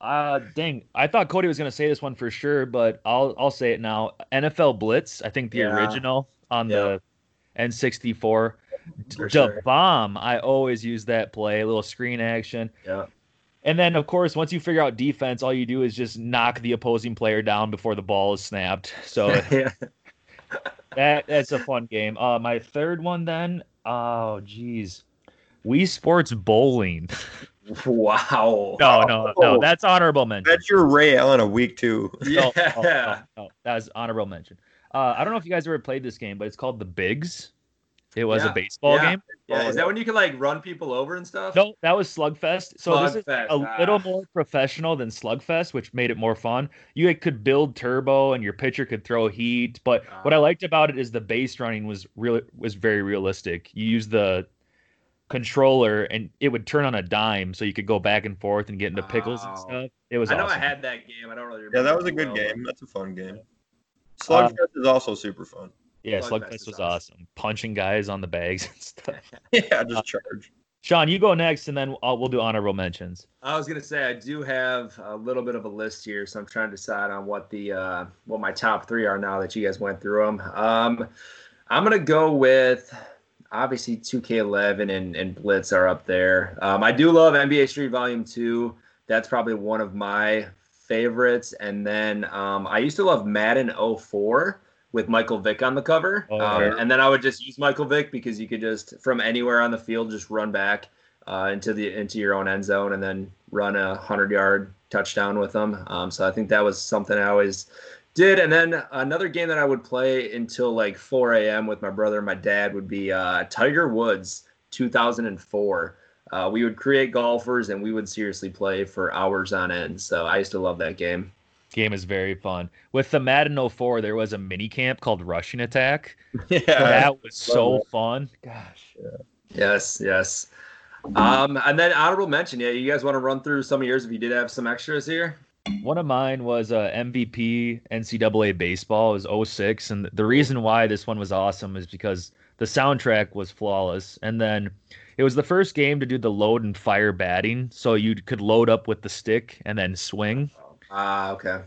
Uh dang, I thought Cody was gonna say this one for sure, but I'll I'll say it now. NFL Blitz, I think the Yeah. original on Yeah. the N64. For The sure. bomb, I always use that play, a little screen action. Yeah. And then of course, once you figure out defense, all you do is just knock the opposing player down before the ball is snapped. So yeah. that that's a fun game. Uh my third one then, oh geez. Wii Sports Bowling. Wow. No, no, no. That's honorable mention. That's your Ray Allen a week two. Yeah. No, no, no, no. that was honorable mention. Uh, I don't know if you guys ever played this game, but it's called the Bigs. It was Yeah, a baseball yeah. game. Yeah, Is that when you can like run people over and stuff? No, that was Slugfest. So this is Slugfest, a little ah. more professional than Slugfest, which made it more fun. You could build turbo, and your pitcher could throw heat. But what I Ah. liked about it is the base running was really was very realistic. You use the controller, and it would turn on a dime, so you could go back and forth and get into pickles and stuff. It was I know awesome. I had that game. I don't really remember. Yeah, that was a good well. game. That's a fun game. Slugfest is also super fun. Yeah, Slugfest Slugfest was awesome. awesome. Punching guys on the bags and stuff. Yeah, just charge. Sean, you go next, and then I'll, we'll do honorable mentions. I was gonna say I do have a little bit of a list here, so I'm trying to decide on what the uh, what my top three are now that you guys went through them. Um, I'm gonna go with obviously 2K11 and, and Blitz are up there. Um, I do love NBA Street Volume Two. That's probably one of my favorites. And then um, I used to love Madden 04 with Michael Vick on the cover. Oh, um, and then I would just use Michael Vick because you could just from anywhere on the field just run back uh, into the into your own end zone and then run a hundred yard touchdown with them. Um, so I think that was something I always did. And then another game that I would play until like 4 a.m. with my brother and my dad would be uh, Tiger Woods 2004. Uh, we would create golfers and we would seriously play for hours on end. So I used to love that game. Game is very fun. With the Madden 04, there was a mini camp called Rushing Attack. Yeah. that was so love fun. Gosh. Yeah. Yes, yes. Um, and then honorable mention. Yeah, you guys want to run through some of yours if you did have some extras here? One of mine was uh, MVP NCAA baseball. It was 06. And the reason why this one was awesome is because the soundtrack was flawless. And then it was the first game to do the load and fire batting. So you could load up with the stick and then swing. Ah, okay.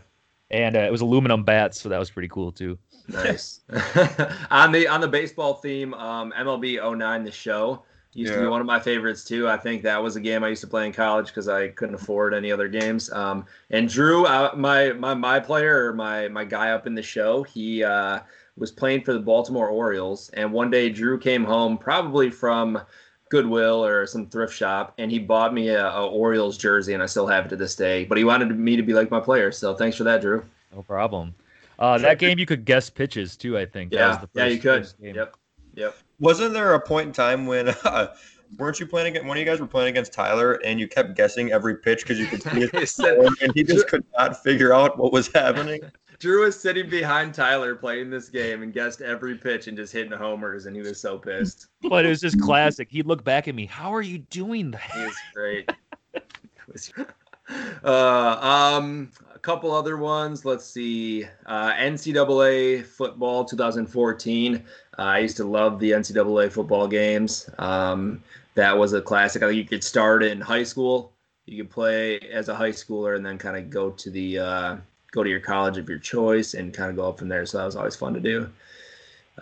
And uh, it was aluminum bats. So that was pretty cool too. Nice. on the on the baseball theme, um, MLB 09 the show used to be one of my favorites too. I think that was a game I used to play in college because I couldn't afford any other games. Um, and Drew, uh, my my my player or my my guy up in the show, he uh, was playing for the Baltimore Orioles. And one day Drew came home probably from Goodwill or some thrift shop, and he bought me a, a Orioles jersey, and I still have it to this day. But he wanted me to be like my player, so thanks for that, Drew. No problem. Uh, that game you could guess pitches too. I think. That Yeah, was the first, yeah, you could. Game. Yep. Yep. Wasn't there a point in time when uh, weren't you playing against one of you guys were playing against Tyler and you kept guessing every pitch because you could see it and he just could not figure out what was happening? Drew was sitting behind Tyler playing this game and guessed every pitch and just hitting homers, and he was so pissed. But it was just classic. He'd look back at me. How are you doing that? He was great. uh, um, a couple other ones. Let's see. Uh, NCAA football 2014. Uh, I used to love the NCAA football games. Um, that was a classic. I think you could start in high school. You could play as a high schooler and then kind of go to the uh, go to your college of your choice and kind of go up from there. So that was always fun to do.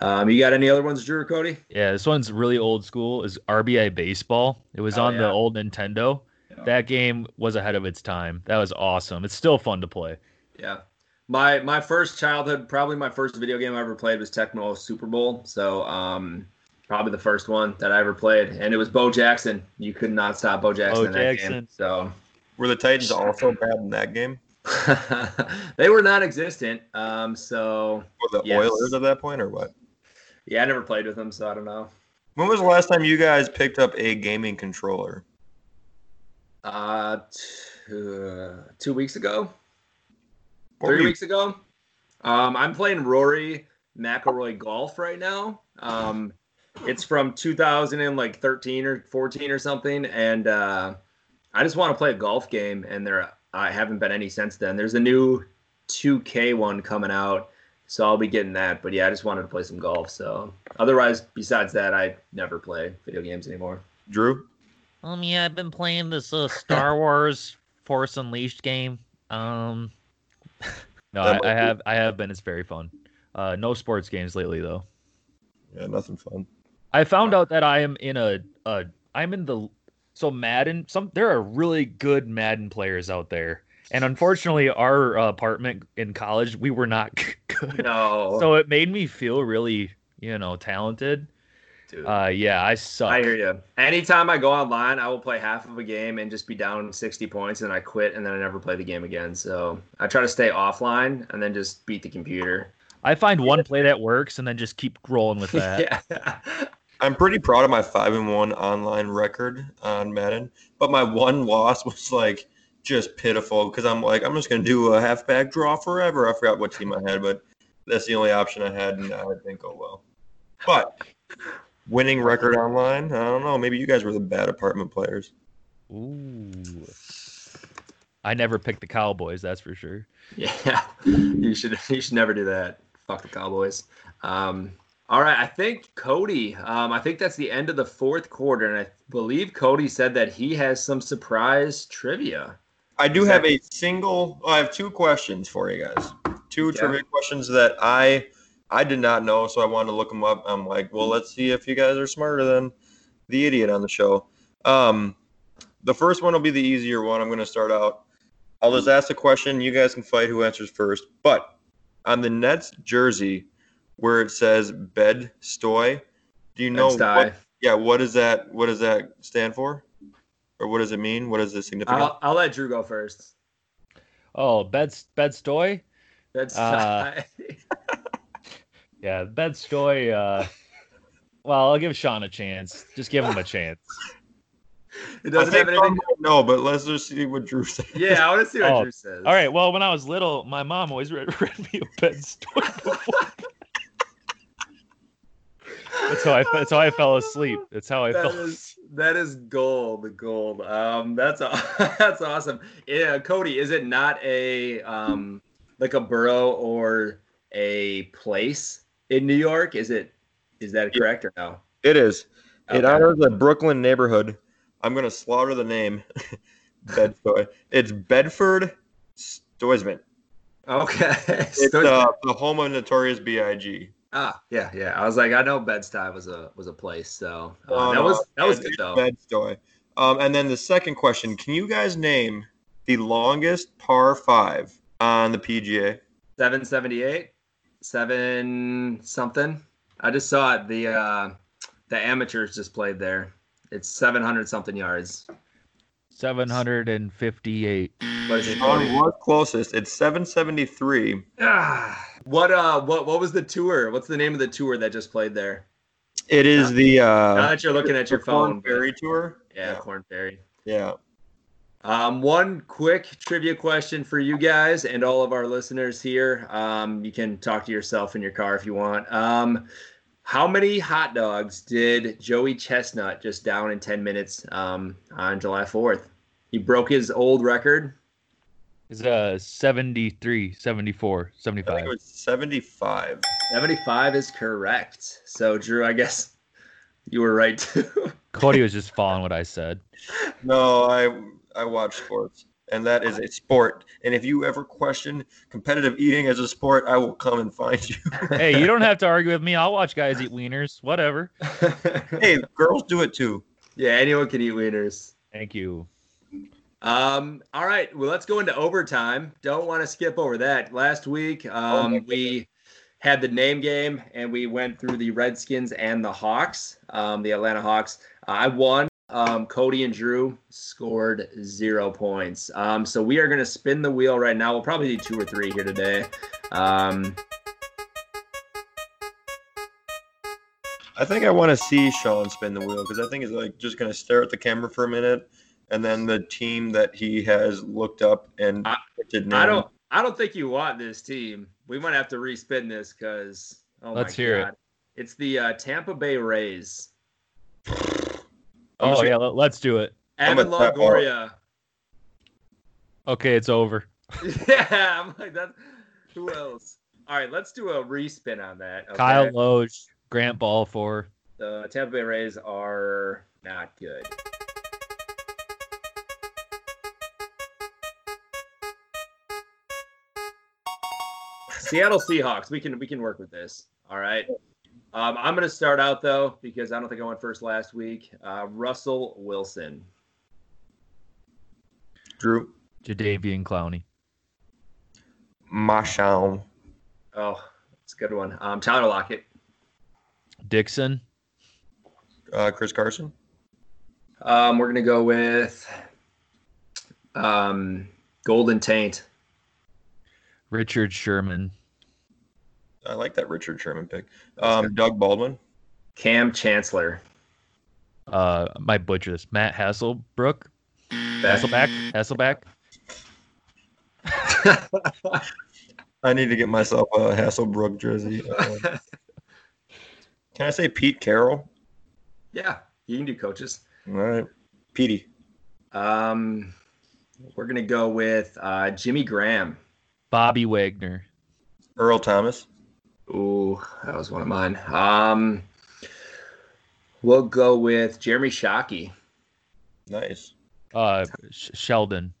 Um, you got any other ones, Drew or Cody? Yeah, this one's really old school. Is RBI baseball? It was Oh, on yeah. the old Nintendo. Yeah. That game was ahead of its time. That was awesome. It's still fun to play. Yeah. My my first childhood, probably my first video game I ever played was Tecmo Super Bowl. So um probably the first one that I ever played. And it was Bo Jackson. You could not stop Bo Jackson Bo in that game. Jackson. So Were the Titans also bad in that game? they were non existent. Um so Were the Yes. Oilers at that point or what? yeah, I never played with them, so I don't know. When was the last time you guys picked up a gaming controller? Uh two, two weeks ago, What three you- weeks ago. Um, I'm playing Rory McIlroy golf right now. Um, it's from 2013 or 14 or something, and uh, I just want to play a golf game, and there I haven't been any since then. There's a new 2K one coming out, so I'll be getting that. But yeah, I just wanted to play some golf. So otherwise, besides that, I never play video games anymore. Drew? Um, yeah, I've been playing this uh, Star Wars Force Unleashed game. Um, no, I, I have, I have been. It's very fun. Uh, no sports games lately though. Yeah, nothing fun. I found out that I am in a, a I'm in the so Madden. Some there are really good Madden players out there, and unfortunately, our uh, apartment in college we were not good. No, So it made me feel really, you know, talented. dude. Uh, yeah, I suck. I hear you. Anytime I go online, I will play half of a game and just be down 60 points, and I quit, and then I never play the game again. So I try to stay offline and then just beat the computer. I find one play that works and then just keep rolling with that. yeah. I'm pretty proud of my five and one online record on Madden, but my one loss was like just pitiful because I'm like I'm just gonna do a halfback draw forever. I forgot what team I had, but that's the only option I had, and I didn't go well. But winning record online, I don't know. Maybe you guys were the bad apartment players. Ooh. I never picked the Cowboys, that's for sure. Yeah, you should you should never do that. Fuck the Cowboys. Um, all right, I think Cody. Um, I think that's the end of the fourth quarter, and I believe Cody said that he has some surprise trivia. I do have a single. I have two questions for you guys. Two Yeah. trivia questions that I I did not know, so I wanted to look them up. I'm like, well, let's see if you guys are smarter than the idiot on the show. Um, the first one will be the easier one. I'm going to start out. I'll just ask the question. You guys can fight who answers first. But on the Nets jersey, where it says Bed Stoy, do you know? What, yeah, what does that? What does that stand for? Or what does it mean? What is the significance? I'll, I'll let Drew go first. Oh, Bed Bed Stoy? That's Uh, Yeah, Bed Stoy, uh well, I'll give Sean a chance. Just give him a chance. it doesn't have anything. Tom- No, but let's just see what Drew says. Yeah, I want to see what Oh, Drew says. All right, well, when I was little, my mom always read, read me a Bed Stoy before. That's how I that's how I fell asleep. That's how I That fell. is that is gold, gold. Um, that's aw- that's awesome. Yeah, Cody, is it not a um like a borough or a place in New York? Is it is that correct or no? It is. It honors a Brooklyn neighborhood. I'm gonna slaughter the name. Bedstoy. It's Bedford Stoisman. Okay. It's uh, the home of Notorious B.I.G. ah, yeah, yeah. I was like, I know Bed-Stuy was a was a place, so uh, No, that was that was good it's though. Bedstoy. Um, and then the second question: Can you guys name the longest par five on the PGA? Seven seventy eight, seven something. I just saw it. The uh, the amateurs just played there. It's seven hundred something yards. 758. But it? Sean was closest. It's 773. Ah, what uh what what was the tour? What's the name of the tour that just played there? It is the Now uh, that you're looking at your phone. Ferry Tour. Yeah, Yeah. Korn Ferry. Yeah. Um, one quick trivia question for you guys and all of our listeners here. Um, you can talk to yourself in your car if you want. Um, how many hot dogs did Joey Chestnut just down in 10 minutes um, on July 4th? He broke his old record. Is uh 73, 74, I think 75. it was 75. 75 is correct. So, Drew, I guess you were right too. Cody was just following what I said. No, I I watch sports, and that is a sport. And if you ever question competitive eating as a sport, I will come and find you. Hey, you don't have to argue with me. I'll watch guys eat wieners. Whatever. hey, girls do it too. yeah, anyone can eat wieners. Thank you. Um, all right, well, let's go into overtime. Don't want to skip over that. Last week, um, my we had the name game and we went through the Redskins and the Hawks, um, the Atlanta Hawks. I won. Um, Cody and Drew scored zero points. Um, so we are going to spin the wheel right now. We'll probably do two or three here today. Um, I think I want to see Sean spin the wheel because I think he's like just gonna stare at the camera for a minute and then the team that he has looked up and I- printed I don't. I don't think you want this team. We might have to respin this because. Oh Let's my hear it. It's the uh, Tampa Bay Rays. Oh yeah, let, us do it. I'm Evan a ta- Longoria. Okay, it's over. yeah, I'm like that. Who else? All right, let's do a respin on that. okay? Kyle Loge, Grant Balfour The Tampa Bay Rays are not good. Seattle Seahawks. We can we can work with this. All right. Um, I'm going to start out though because I don't think I went first last week. Uh, Russell Wilson. Drew Jadeveon Clowney. Mashal. Oh, that's a good one. Um, Tyler Lockett. Dixon. Uh, Chris Carson. Um, we're going to go with um, Golden Taint. Richard Sherman. I like that Richard Sherman pick. Um, Doug Baldwin. Kam Chancellor. Uh, my butcher this. Matt Hasselbrook. Hasselbeck. Hasselbeck. I need to get myself a Hasselbrook jersey. Uh, can I say Pete Carroll? yeah, you can do coaches. All right, Petey. Um, we're gonna go with uh, Jimmy Graham. Bobby Wagner. Earl Thomas. Ooh, that was one of mine. Um, we'll go with Jeremy Shockey. Nice. Uh, Sh- Sheldon.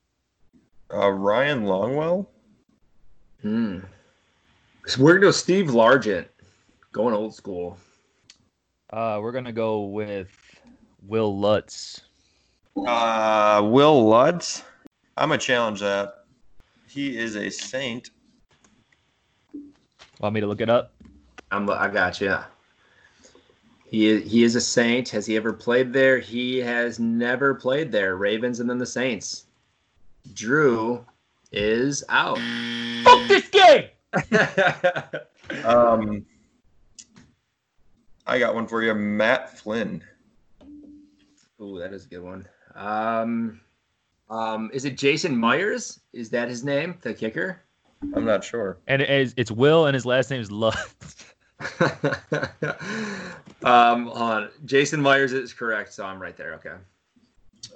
Uh, Ryan Longwell. Hmm. So we're gonna go Steve Largent, going old school. Uh, we're gonna go with Will Lutz. Uh, Will Lutz. I'm gonna challenge that. He is a saint. Want me to look it up? I'm. I got you. He is, he is a Saint. Has he ever played there? He has never played there. Ravens and then the Saints. Drew is out. Fuck this game. Um, I got one for you, Matt Flynn. Ooh, that is a good one. Um, um, is it Jason Myers? Is that his name? The kicker? I'm not sure. And it is, it's Will, and his last name is Lutz. um, hold on. Jason Myers is correct, so I'm right there. Okay.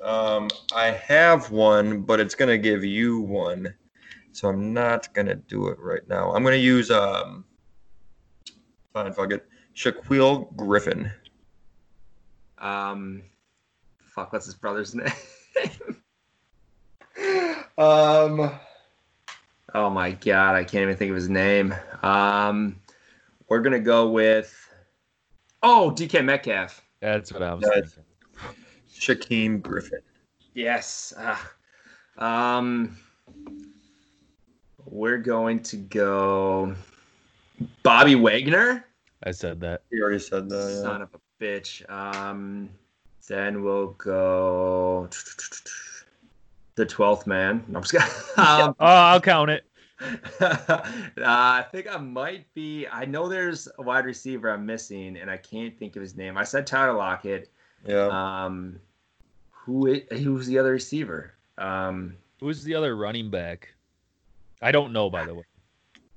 Um, I have one, but it's gonna give you one, so I'm not gonna do it right now. I'm gonna use um, fine, fuck it, Shaquill Griffin. Um, fuck, what's his brother's name? Um, oh my god, I can't even think of his name. Um, we're gonna go with oh DK Metcalf. That's what I was Nice. thinking. Shaquem Griffin. Yes. Ah. um, we're going to go Bobby Wagner. I said that. He already said that. Yeah. Son of a bitch. Um, then we'll go the twelfth man. No, I'm just kidding. um, Oh, I'll count it. uh, I think I might be. I know there's a wide receiver I'm missing, and I can't think of his name. I said Tyler Lockett. Yeah. Um, who i- who's the other receiver? Um, Who's the other running back? I don't know, by the way.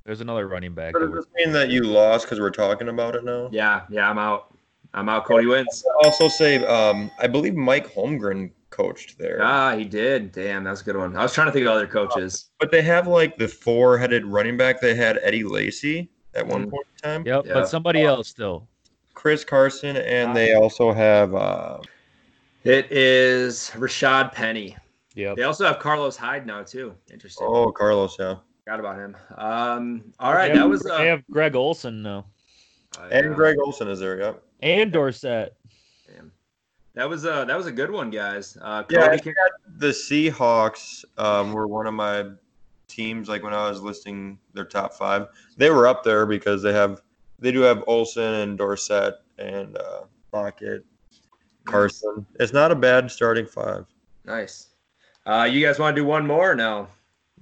There's another running back. But that does we're- this mean that you lost because we're talking about it now? yeah, yeah, I'm out. I'm out. Cody wins. Also say, um, I believe Mike Holmgren coached there. Ah, he did. Damn, that's a good one. I was trying to think of other coaches. But they have like the four-headed running back. They had Eddie Lacy at one Mm. point in time. Yep, Yeah. but somebody else still. Chris Carson, and they also have uh, It is Rashaad Penny. Yeah. They also have Carlos Hyde now too. Interesting. oh Carlos, yeah, Forgot about him. Um, all right, that was. Uh, They have Greg Olsen now. uh, and Greg Olsen is there. Yep. And Dorsett. That was uh that was a good one, guys. Uh, Yeah, Cody The Seahawks um, were one of my teams. Like when I was listing their top five, they were up there because they have they do have Olsen and Dorsett and uh, Lockett, Carson. It's not a bad starting five. nice. Uh, you guys want to do one more? Or no.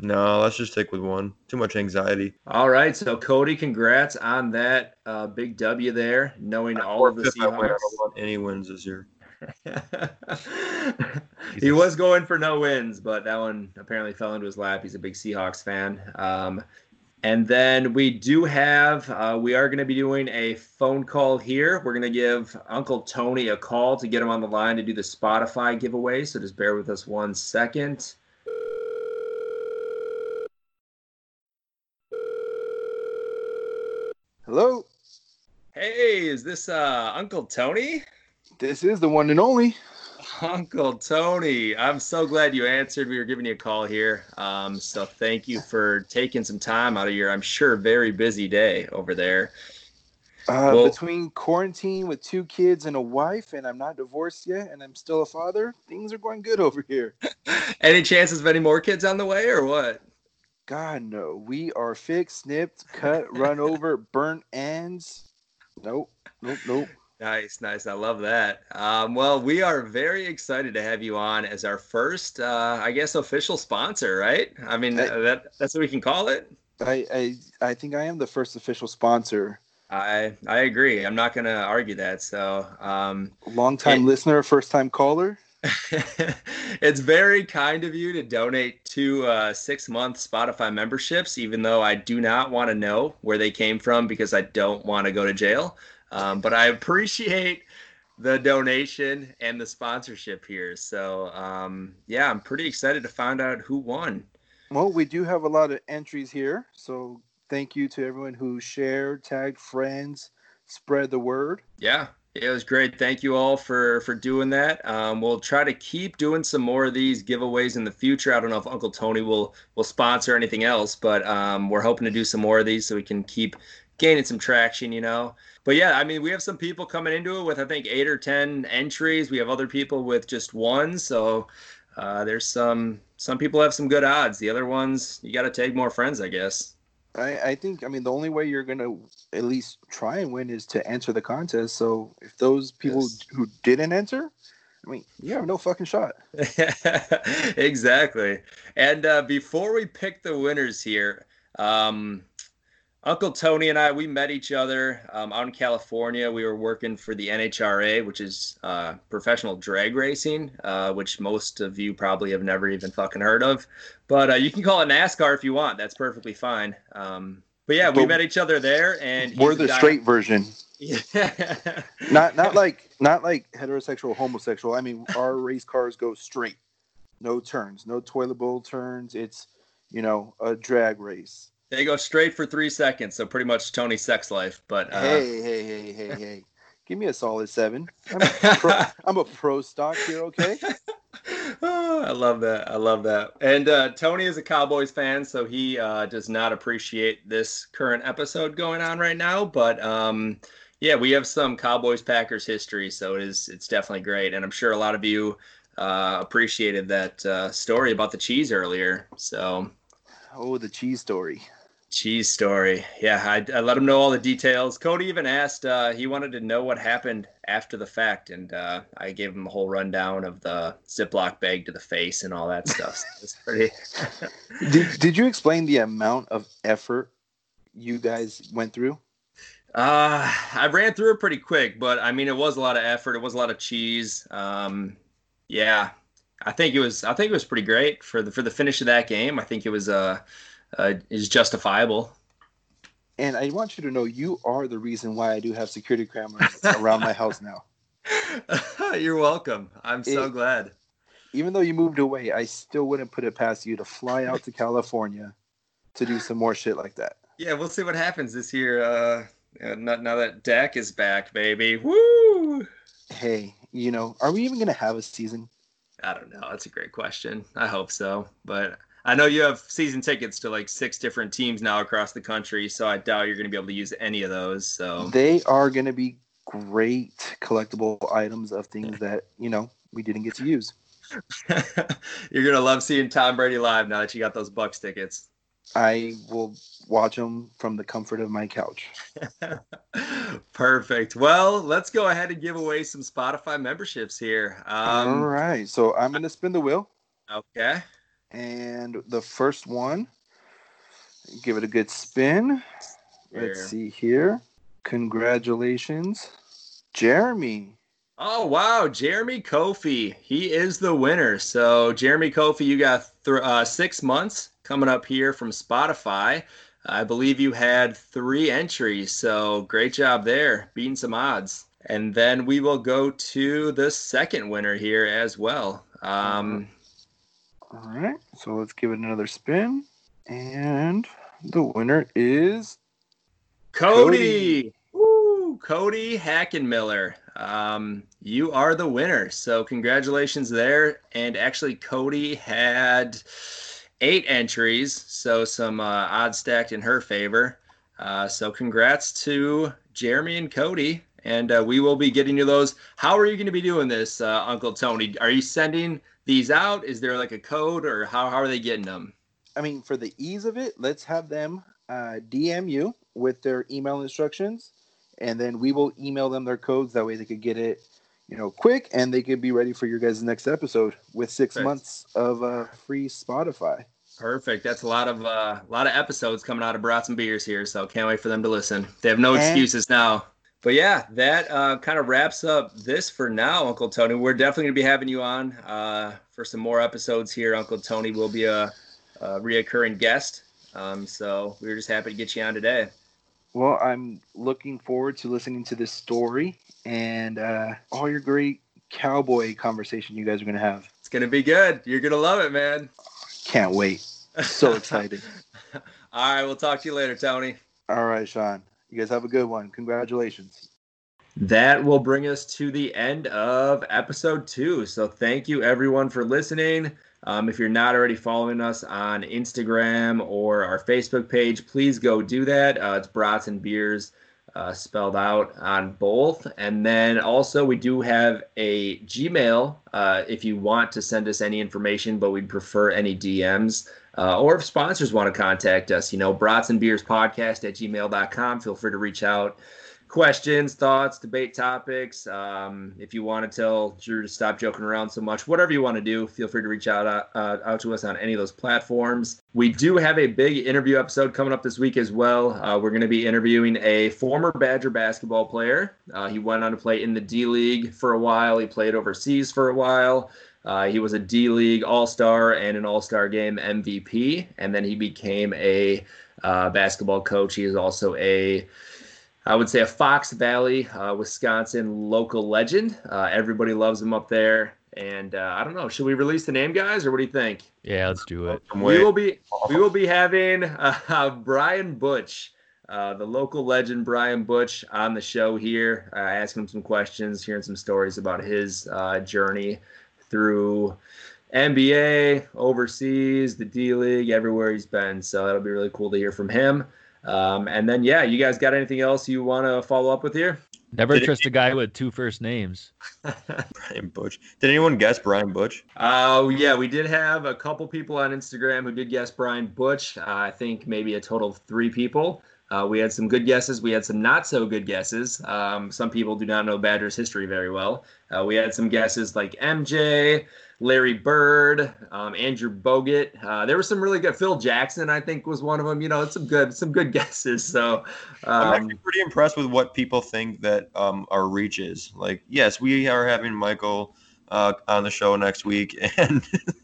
No, let's just stick with one. Too much anxiety. All right. So Cody, congrats on that uh, big W there. Knowing all of the win, Seahawks. don't want any wins this year. he was going for no wins, but that one apparently fell into his lap. He's a big Seahawks fan. Um, and then we do have, uh, we are going to be doing a phone call here. We're going to give Uncle Tony a call to get him on the line to do the Spotify giveaway. So just bear with us one second. Hello, Hey, is this uh, Uncle Tony? This is the one and only. Uncle Tony, I'm so glad you answered. We were giving you a call here. Um, so thank you for taking some time out of your, I'm sure, very busy day over there. Uh, Well- between quarantine with two kids and a wife, and I'm not divorced yet, and I'm still a father, things are going good over here. Any chances of any more kids on the way or what? God, no. We are fixed, snipped, cut, run over, burnt ends. Nope, nope, nope. Nice, nice. I love that. Um, well, we are very excited to have you on as our first, uh, I guess, official sponsor, right? I mean, Hey. uh, that that's what we can call it. I, I, I think I am the first official sponsor. I I agree. I'm not going to argue that. So, um, Long-time listener, first-time caller. it's very kind of you to donate two uh, six month Spotify memberships, even though I do not want to know where they came from because I don't want to go to jail. Um, but I appreciate the donation and the sponsorship here. So, um, yeah, I'm pretty excited to find out who won. Well, we do have a lot of entries here, so thank you to everyone who shared, tagged friends, spread the word. Yeah, it was great. Thank you all for for doing that. Um, we'll try to keep doing some more of these giveaways in the future. I don't know if Uncle Tony will will sponsor anything else, but um, we're hoping to do some more of these so we can keep gaining some traction. You know. But yeah, I mean, we have some people coming into it with I think eight or ten entries. We have other people with just one. So uh, there's some some people have some good odds. The other ones you got to take more friends, I guess. I, I think I mean the only way you're gonna at least try and win is to enter the contest. So if those people Yes. who didn't enter, I mean you have no fucking shot. exactly. And uh, before we pick the winners here, um, Uncle Tony and I, we met each other um, out in California. We were working for the NHRA, which is uh, professional drag racing, uh, which most of you probably have never even fucking heard of. But uh, you can call it NASCAR if you want. That's perfectly fine. Um, but yeah, we But met each other there, and We're the straight version. Yeah. Not not like not like heterosexual, homosexual. I mean our race cars go straight. No turns, no toilet bowl turns. It's you know, a drag race. They go straight for three seconds, so pretty much Tony's sex life. But uh, Hey, hey, hey, hey, hey. Give me a solid seven. I'm a pro, I'm a pro stock here, okay? Oh, I love that. I love that. And uh, Tony is a Cowboys fan, so he uh, does not appreciate this current episode going on right now. But um, yeah, we have some Cowboys Packers history, so it is it's definitely great. And I'm sure a lot of you uh, appreciated that uh, story about the cheese earlier. So Oh, the cheese story. Cheese story. Yeah, I, I let him know all the details. Cody even asked, uh, he wanted to know what happened after the fact, and uh, I gave him a whole rundown of the Ziploc bag to the face and all that stuff. So it's pretty. Did, did you explain the amount of effort you guys went through? Uh, I ran through it pretty quick, but I mean, it was a lot of effort. It was a lot of cheese. Um, yeah, I think it was. I think it was pretty great for the for the finish of that game. I think it was uh, uh is justifiable. And I want you to know you are the reason why I do have security cameras around my house now. You're welcome. I'm so It- glad. Even though you moved away, I still wouldn't put it past you to fly out to California to do some more shit like that. Yeah, we'll see what happens this year. Uh, now, that Dak is back, baby. Woo! Hey, you know, are we even gonna have a season? I don't know. That's a great question. I hope so, but I know you have season tickets to like six different teams now across the country, so I doubt you're going to be able to use any of those. So They are gonna be great collectible items of things that you know we didn't get to use. you're going to love seeing Tom Brady live now that you got those Bucs tickets. I will watch them from the comfort of my couch. Perfect. Well, let's go ahead and give away some Spotify memberships here. All Um, right, so I'm gonna spin the wheel, okay. And the first one, give it a good spin. Here. Let's see here. Congratulations, Jeremy. Oh wow, Jeremy Kofi, he is the winner. So Jeremy Kofi, you got th- uh, six months coming up here from Spotify. I believe you had three entries, so great job there, beating some odds. And then we will go to the second winner here as well. Um, All right, so let's give it another spin. And the winner is Cody. Woo, Cody Hackenmiller. Um, you are the winner. So congratulations there. And actually, Cody had eight entries, so some uh, odds stacked in her favor. Uh, so congrats to Jeremy and Cody. And uh, we will be getting you those. How are you going to be doing this, uh, Uncle Tony? Are you sending these out? Is there like a code, or how, how are they getting them? I mean, for the ease of it, let's have them uh, DM you with their email instructions, and then we will email them their codes. That way, they could get it, you know, quick, and they could be ready for your guys' next episode with six Perfect. months of uh, free Spotify. Perfect. That's a lot of uh, a lot of episodes coming out of Brats and Beers here, so can't wait for them to listen. They have no And- excuses now. But yeah, that uh, kind of wraps up this for now, Uncle Tony. We're definitely gonna be having you on uh, for some more episodes here. Uncle Tony will be a, a reoccurring guest, um, so we were just happy to get you on today. Well, I'm looking forward to listening to this story and uh, all your great cowboy conversation you guys are going to have. It's gonna be good. You're gonna love it, man. Can't wait. So excited. All right, we'll talk to you later, Tony. All right, Shawn. You guys have a good one. Congratulations. That will bring us to the end of episode two. So thank you everyone for listening. Um, if you're not already following us on Instagram or our Facebook page, please go do that. Uh, it's Brats and Beers uh, spelled out on both. And then also, we do have a Gmail uh, if you want to send us any information, but we'd prefer any DMs. Uh, or if sponsors want to contact us, you know, Brats and Beers podcast at gmail.com. Feel free to reach out questions, thoughts, debate topics. Um, if you want to tell Drew to stop joking around so much, whatever you want to do, feel free to reach out uh, out to us on any of those platforms. We do have a big interview episode coming up this week as well. Uh, we're going to be interviewing a former Badger basketball player. Uh, he went on to play in the D League for a while. He played overseas for a while. Uh, he was a D League All Star and an All Star Game MVP, and then he became a uh, basketball coach. He is also a I would say a Fox Valley, uh, Wisconsin local legend. Uh, everybody loves him up there. And uh, I don't know, should we release the name, guys, or what do you think? Yeah, let's do it. We waiting. will be we will be having uh, Brian Butch, uh, the local legend Brian Butch, on the show here, uh, asking him some questions, hearing some stories about his uh, journey through NBA, overseas, the D League, everywhere he's been. So that'll be really cool to hear from him. Um, and then, yeah, you guys got anything else you want to follow up with here? Never Did it- trust a guy with two first names. Brian Butch. Did anyone guess Brian Butch? Oh yeah, we did have a couple people on Instagram who did guess Brian Butch. Uh, I think maybe a total of three people. Uh, we had some good guesses. We had some not so good guesses. Um, some people do not know Badgers history very well. Uh, we had some guesses like MJ, Larry Bird, um, Andrew Bogut. Uh, there were some really good. Phil Jackson, I think, was one of them. You know, it's some good, some good guesses. So, I'm um, actually pretty impressed with what people think that um, our reach is. Like, yes, we are having Michael uh, on the show next week, and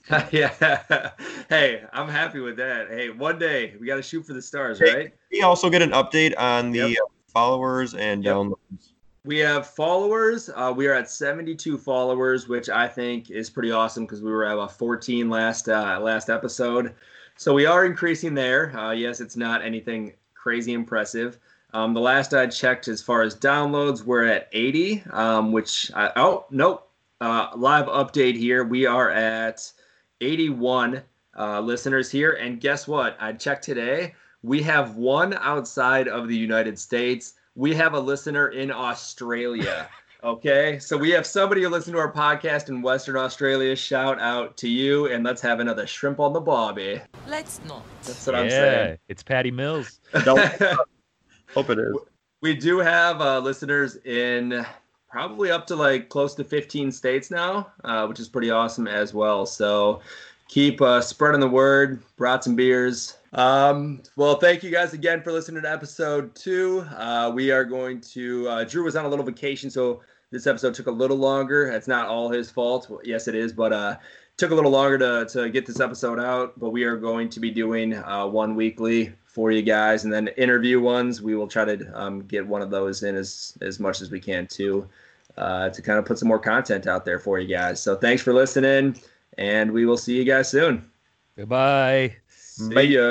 yeah. Hey, I'm happy with that. Hey, one day we got to shoot for the stars, right? we also get an update on the Yep. uh, followers and Yep. downloads. We have followers. Uh, we are at 72 followers, which I think is pretty awesome because we were at about 14 last uh, last episode. So we are increasing there. Uh, yes, it's not anything crazy impressive. Um, the last I checked, as far as downloads, we're at 80. Um, which I, oh nope, uh, live update here. We are at 81 uh, listeners here, and guess what? I checked today. We have one outside of the United States we have a listener in Australia. Okay, so we have somebody who listens to our podcast in Western Australia. Shout out to you, and let's have another shrimp on the bobby. Let's not. That's what I'm yeah, saying. it's Patty Mills. Hope it is. we do have uh, listeners in probably up to like close to 15 states now, uh, which is pretty awesome as well. So keep uh, spreading the word, brats and beers. Um, well, thank you guys again for listening to episode two. Uh, we are going to, uh, Drew was on a little vacation, so this episode took a little longer. It's not all his fault. Yes, it is, but uh, took a little longer to to get this episode out. But we are going to be doing uh, one weekly for you guys, and then interview ones. We will try to um, get one of those in as as much as we can too, uh, to kind of put some more content out there for you guys. So thanks for listening, and we will see you guys soon. Goodbye. See ya.